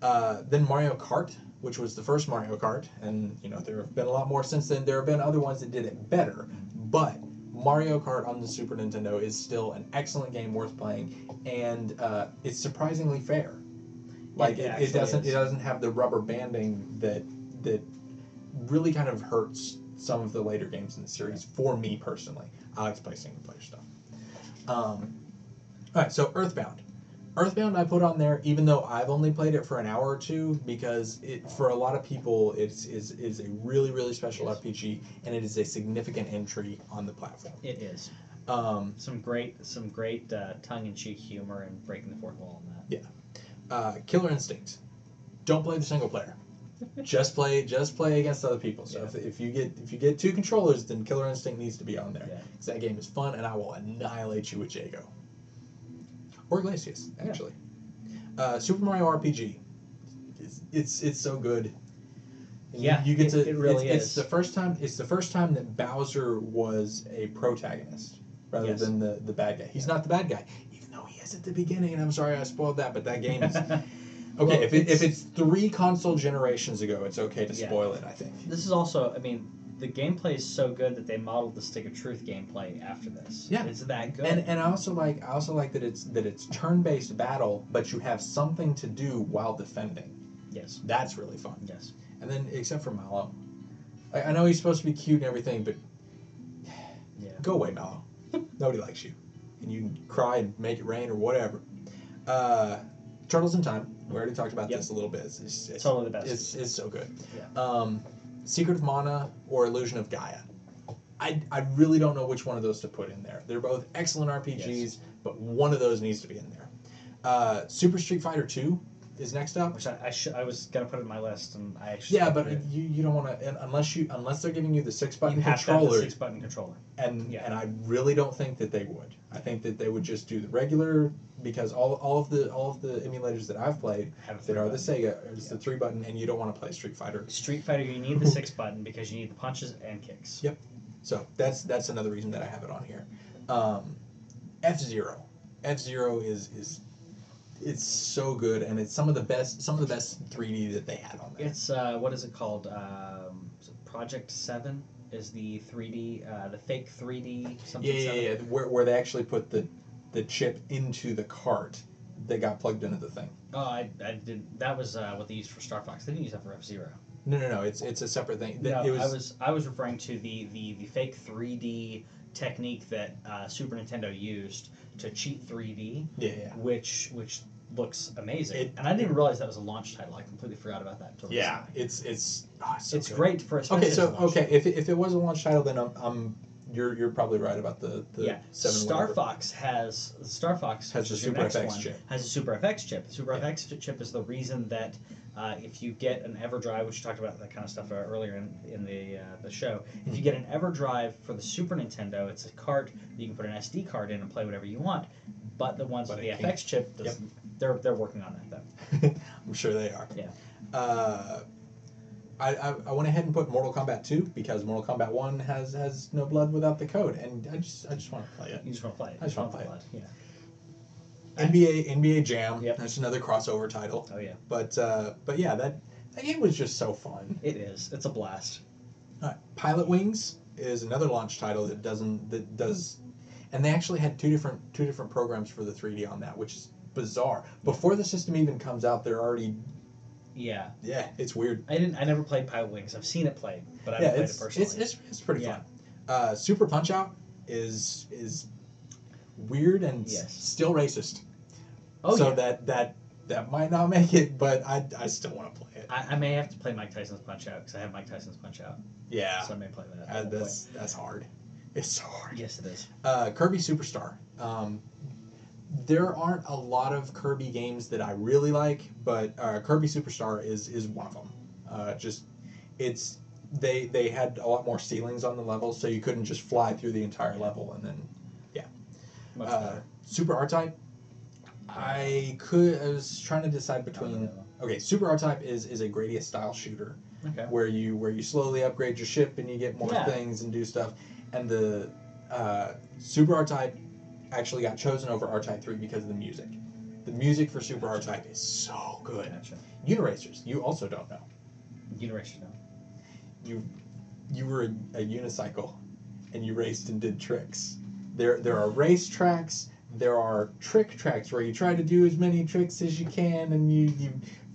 Uh, then Mario Kart, which was the first Mario Kart, and you know there have been a lot more since then. There have been other ones that did it better, but Mario Kart on the Super Nintendo is still an excellent game worth playing, and uh, it's surprisingly fair. Like it it, it, doesn't is. it doesn't have the rubber banding that that really kind of hurts some of the later games in the series. For me personally, I like to play single. Um, all right, so Earthbound. Earthbound I put on there even though I've only played it for an hour or two because it for a lot of people it's is is a really really special. RPG and it is a significant entry on the platform. It is Um, some great some great uh, tongue in cheek humor and breaking the fourth wall on that. Yeah. Uh, Killer Instinct. Don't play the single player. Just play just play against other people. So Yeah. if, if you get if you get two controllers, then Killer Instinct needs to be on there. Yeah. 'Cause that game is fun, and I will annihilate you with Jago. Or Glacius, Yeah. actually. Uh, Super Mario RPG. It's, it's it's so good. And you- Yeah, you, get it- to. it really it's, is. It's the first time. It's the first time that Bowser was a protagonist rather Yes. than the the bad guy. He's not the bad guy, even though he is at the beginning. And I'm sorry I spoiled that, but that game is. Okay, Well, if, it, if it's- it's three console generations ago, it's okay to Yeah. spoil it. I think. This is also, I mean, the gameplay is so good that they modeled the Stick of Truth gameplay after this. Yeah. it's that good. And and I also like I also like that it's that it's turn based battle, but you have something to do while defending. yes, That's really fun. yes. And then except for Mallow, I, I know he's supposed to be cute and everything, but Yeah. go away, Mallow. Nobody likes you, and you can cry and make it rain or whatever. Uh, Turtles in Time. We already talked about Yep. this a little bit. It's, it's, it's, Totally the best. It's, it's so good. Yeah. Um, Secret of Mana or Illusion of Gaia. I, I really don't know which one of those to put in there. They're both excellent RPGs, Yes. but one of those needs to be in there. Uh, Super Street Fighter Two is next up. Which I I, should, I was gonna put it in my list, and I actually Yeah, but it. you, you don't want to unless you unless they're giving you the six button you have to have controller, the six button controller. and yeah. and I really don't think that they would. I think that they would just do the regular because all, all of the all of the emulators that I've played have that are the Sega is the three button, and you don't want to play Street Fighter. Street Fighter, you need the six button because you need the punches and kicks. Yep. So that's that's another reason that I have it on here. Um, F Zero, F Zero is is it's so good, and it's some of the best some of the best 3D that they had on there. It's uh, what is it called? Um, it Project Seven is the 3D, uh, the fake 3D something. Yeah, yeah, yeah. Where, where they actually put the the chip into the cart that got plugged into the thing. Oh, I, I did. That was uh, what they used for Star Fox. They didn't use that for F Zero. No, no, no. It's it's a separate thing. Th- No, it was, I was I was referring to the the, the fake 3D technique that uh, Super Nintendo used to cheat 3D, yeah, yeah. which which looks amazing. It- and I didn't realize that was a launch title. I completely forgot about that. Until Yeah, recently. it's it's oh, it's, so it's great for a Okay, so a okay, if, it- if it was a launch title, then I'm, I'm you're you're probably right about the the yeah. Star whatever. Fox has Star Fox Has which the is your Super FX one, chip. Has a Super FX chip. The Super Yeah. FX chip is the reason that uh, if you get an EverDrive, which you talked about that kind of stuff uh, earlier in, in the uh, the show, if you get an EverDrive for the Super Nintendo, it's a cart that you can put an SD card in and play whatever you want. But the ones But with the can't. FX chip, does, they're they're working on that though. I'm sure they are. Yeah. Uh, I, I, I went ahead and put Mortal Kombat 2 because Mortal Kombat 1 has has no blood without the code, and I just I just want to play it. You just want to play it. I just wanna play want Yeah. NBA NBA Jam. Yep. That's another crossover title. Oh yeah. But uh, but yeah, that that game was just so fun. It is. It's a blast. All right. Pilotwings is another launch title that doesn't that does, and they actually had two different two different programs for the 3D on that, which is bizarre. Before the system even comes out, they're already Yeah. yeah, it's weird. I didn't. I never played Pilotwings. I've seen it played, but I haven't played it personally. it's it's it's pretty Yeah. fun. Uh, Super Punch Out is is weird and s- still racist. oh so yeah. that that that might not make it, but I I still want to play it. I, I may have to play Mike Tyson's Punch Out because I have Mike Tyson's Punch Out, Yeah, so I may play that. uh, at one point. that's that's hard. It's so hard. yes, it is. Uh, Kirby Superstar. Um, there aren't a lot of Kirby games that I really like, but uh, Kirby Superstar is is one of them. Uh, just it's they they had a lot more ceilings on the levels, so you couldn't just fly through the entire level and then Much uh. Super R Type. I could. I was trying to decide between. Okay, Super R Type is is a Gradius style shooter Okay. where you where you slowly upgrade your ship and you get more Yeah. things and do stuff. And the uh, Super R Type actually got chosen over R Type three because of the music. The music for Super R Type is so good. Gotcha. Uniracers, you also don't know. Generation no. You you were a, a unicycle, and you raced and did tricks. There there are race tracks. There are trick tracks where you try to do as many tricks as you can, and you, you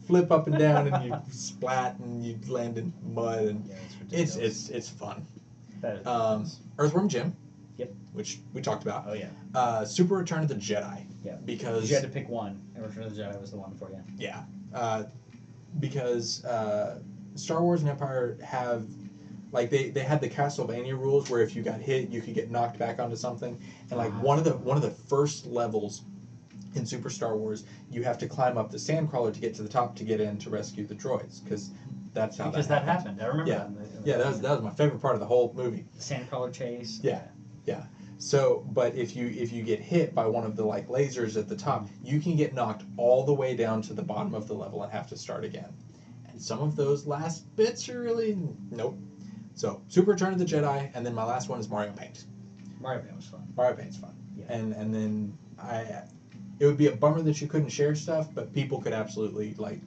flip up and down, and you splat, and you land in mud, and Yeah, it's it's it's it's fun. That is- Um, Earthworm Jim. Yep. Which we talked about. oh yeah. Uh, Super Return of the Jedi. Yeah. Because You had to pick one, and Return of the Jedi was the one for you. yeah, uh, because uh, Star Wars and Empire have like they, they had the Castlevania rules where if you got hit you could get knocked back onto something and like Ah. one of the one of the first levels in Super Star Wars you have to climb up the sandcrawler to get to the top to get in to rescue the droids because that's how because that, that happened. I remember Yeah. that. in the- in the- Yeah, that was that was my favorite part of the whole movie. the Sandcrawler chase. Yeah. So, but if you if you get hit by one of the like lasers at the top, you can get knocked all the way down to the bottom of the level and have to start again. And some of those last bits are really nope. So, Super Return of the Jedi, and then my last one is Mario Paint. Mario Paint was fun. Mario Paint's fun. Yeah. And and then I, it would be a bummer that you couldn't share stuff, but people could absolutely like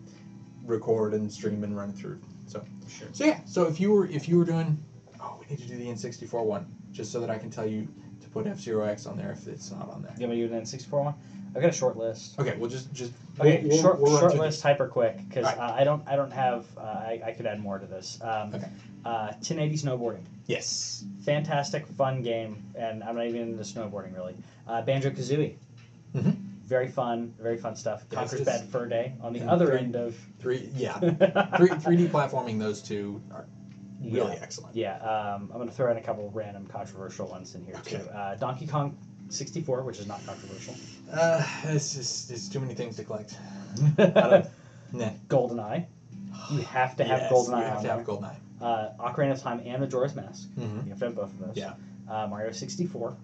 record and stream and run through. So Sure. so yeah, so if you were if you were doing, oh, we need to do the N64 one, just so that I can tell you to put F Zero X on there if it's not on there. You want me to do an N64 one? I've got a short list. Okay, we'll just just Okay, we'll, short, we'll short list, hyper quick, because Right. uh, I don't I don't have uh, I, I could add more to this. Um, Okay. Uh, 1080 snowboarding. Yes. fantastic, fun game, and I'm not even into snowboarding really. Uh, Banjo Kazooie, Mhm. very fun, very fun stuff. Conker's Bad Fur Day on the other three- end of Three. Yeah. Three three D platforming. Those two are really yeah. excellent. Yeah, um, I'm going to throw in a couple random controversial ones in here Okay. too. Uh, Donkey Kong 64, which is not controversial. Uh, it's just it's too many things to collect. Nah. GoldenEye. You have to have yes, GoldenEye You have on to there. have Goldeneye. Uh, Ocarina of Time and Majora's Mask. Mm-hmm. You have to have both of those. Yeah. Uh, Mario 64,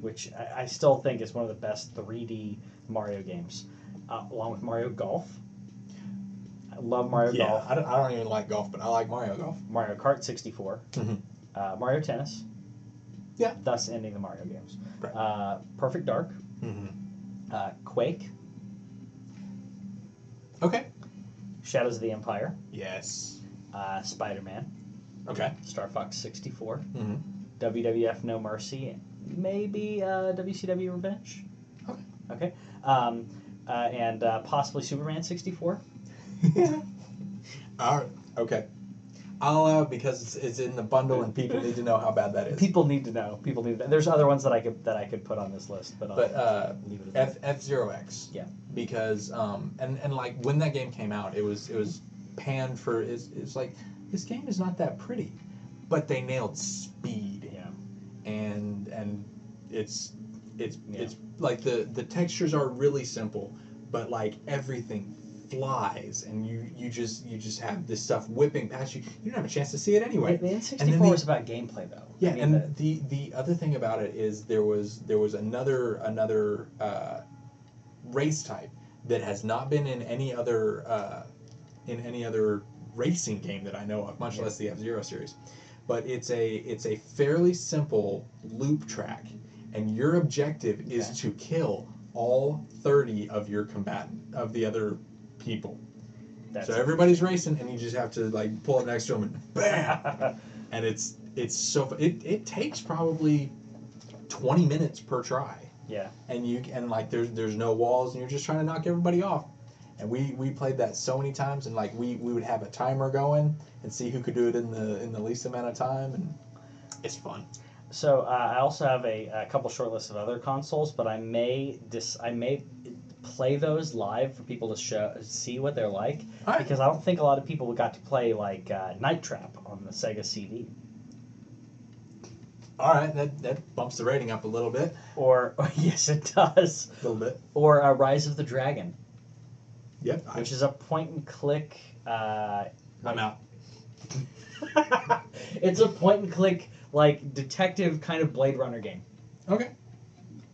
which I, I still think is one of the best 3D Mario games, uh, along with Mario Golf. I love Mario Yeah. Golf. I don't, I don't even like golf, but I like Mario Golf. Mario Kart 64. Mhm. Uh, Mario Tennis. Yeah. Thus ending the Mario games. Right. Uh, Perfect Dark. Mm-hmm. Uh, Quake. Okay. Shadows of the Empire. Yes. Uh, Spider Man. Okay. Star Fox 64. Mm-hmm. WWF No Mercy, maybe uh, WCW Revenge. Okay. Okay. Um, uh, and uh, possibly Superman 64. All right. Okay. I'll allow it because it's, it's in the bundle and people need to know how bad that is. People need to know. People need to Know. There's other ones that I could that I could put on this list, but I'll But uh, leave it at F F Zero X. Yeah. Because um and and like when that game came out, it was it was panned for it's, it's like this game is not that pretty, but they nailed speed. Yeah. and and it's it's Yeah. it's like the the textures are really simple, but like everything flies and you you just you just have this stuff whipping past you. You don't have a chance to see it anyway. The N64 And then the- was about gameplay though. Yeah, I mean, and the the other thing about it is there was there was another another uh, race type that has not been in any other uh, in any other racing game that I know of, much Yeah. less the F Zero series. But it's a it's a fairly simple loop track, and your objective is to kill all thirty of your combatant of the other people. that's so everybody's racing, and you just have to like pull up next to them and bam and it's it's so it, it takes probably 20 minutes per try yeah. and you and like there's there's no walls and you're just trying to knock everybody off and we we played that so many times and like we we would have a timer going and see who could do it in the in the least amount of time and it's fun So uh, I also have a, a couple short lists of other consoles, but I may dis I may play those live for people to show see what they're like. Right. because I don't think a lot of people got to play like uh, Night Trap on the Sega CD all right that that bumps the rating up a little bit. Or yes it does. A little bit. Or uh, Rise of the Dragon, yep I, which is a point and click. Uh, i'm out. It's a point and click like detective kind of Blade Runner game. okay.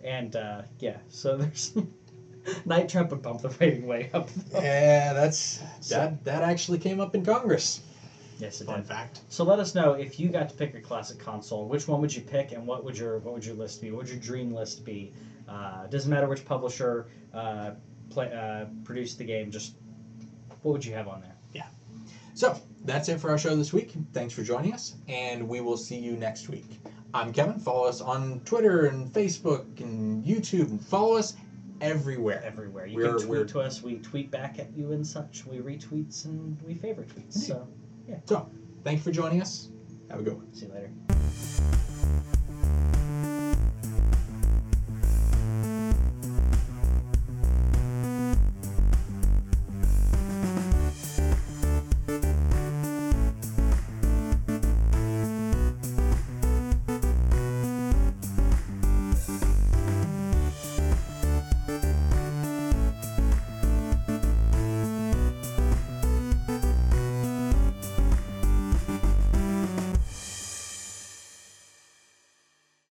And uh, yeah, so there's Night Trap would bump the rating way up. though. yeah that's So- that that actually came up in congress Yes, it fun did. fact So let us know if you got to pick a classic console. Which one would you pick, and what would your what would your list be? What would your dream list be? Uh, doesn't matter which publisher uh, play, uh, produced the game. Just what would you have on there? Yeah. So that's it for our show this week. Thanks for joining us, and we will see you next week. I'm Kevin. Follow us on Twitter and Facebook and YouTube, and follow us everywhere. Everywhere you We're- can tweet we're- to us. We tweet back at you and such. We retweets and we favorite tweets. So yeah. So, thank you for joining us. Have a good one. See you later.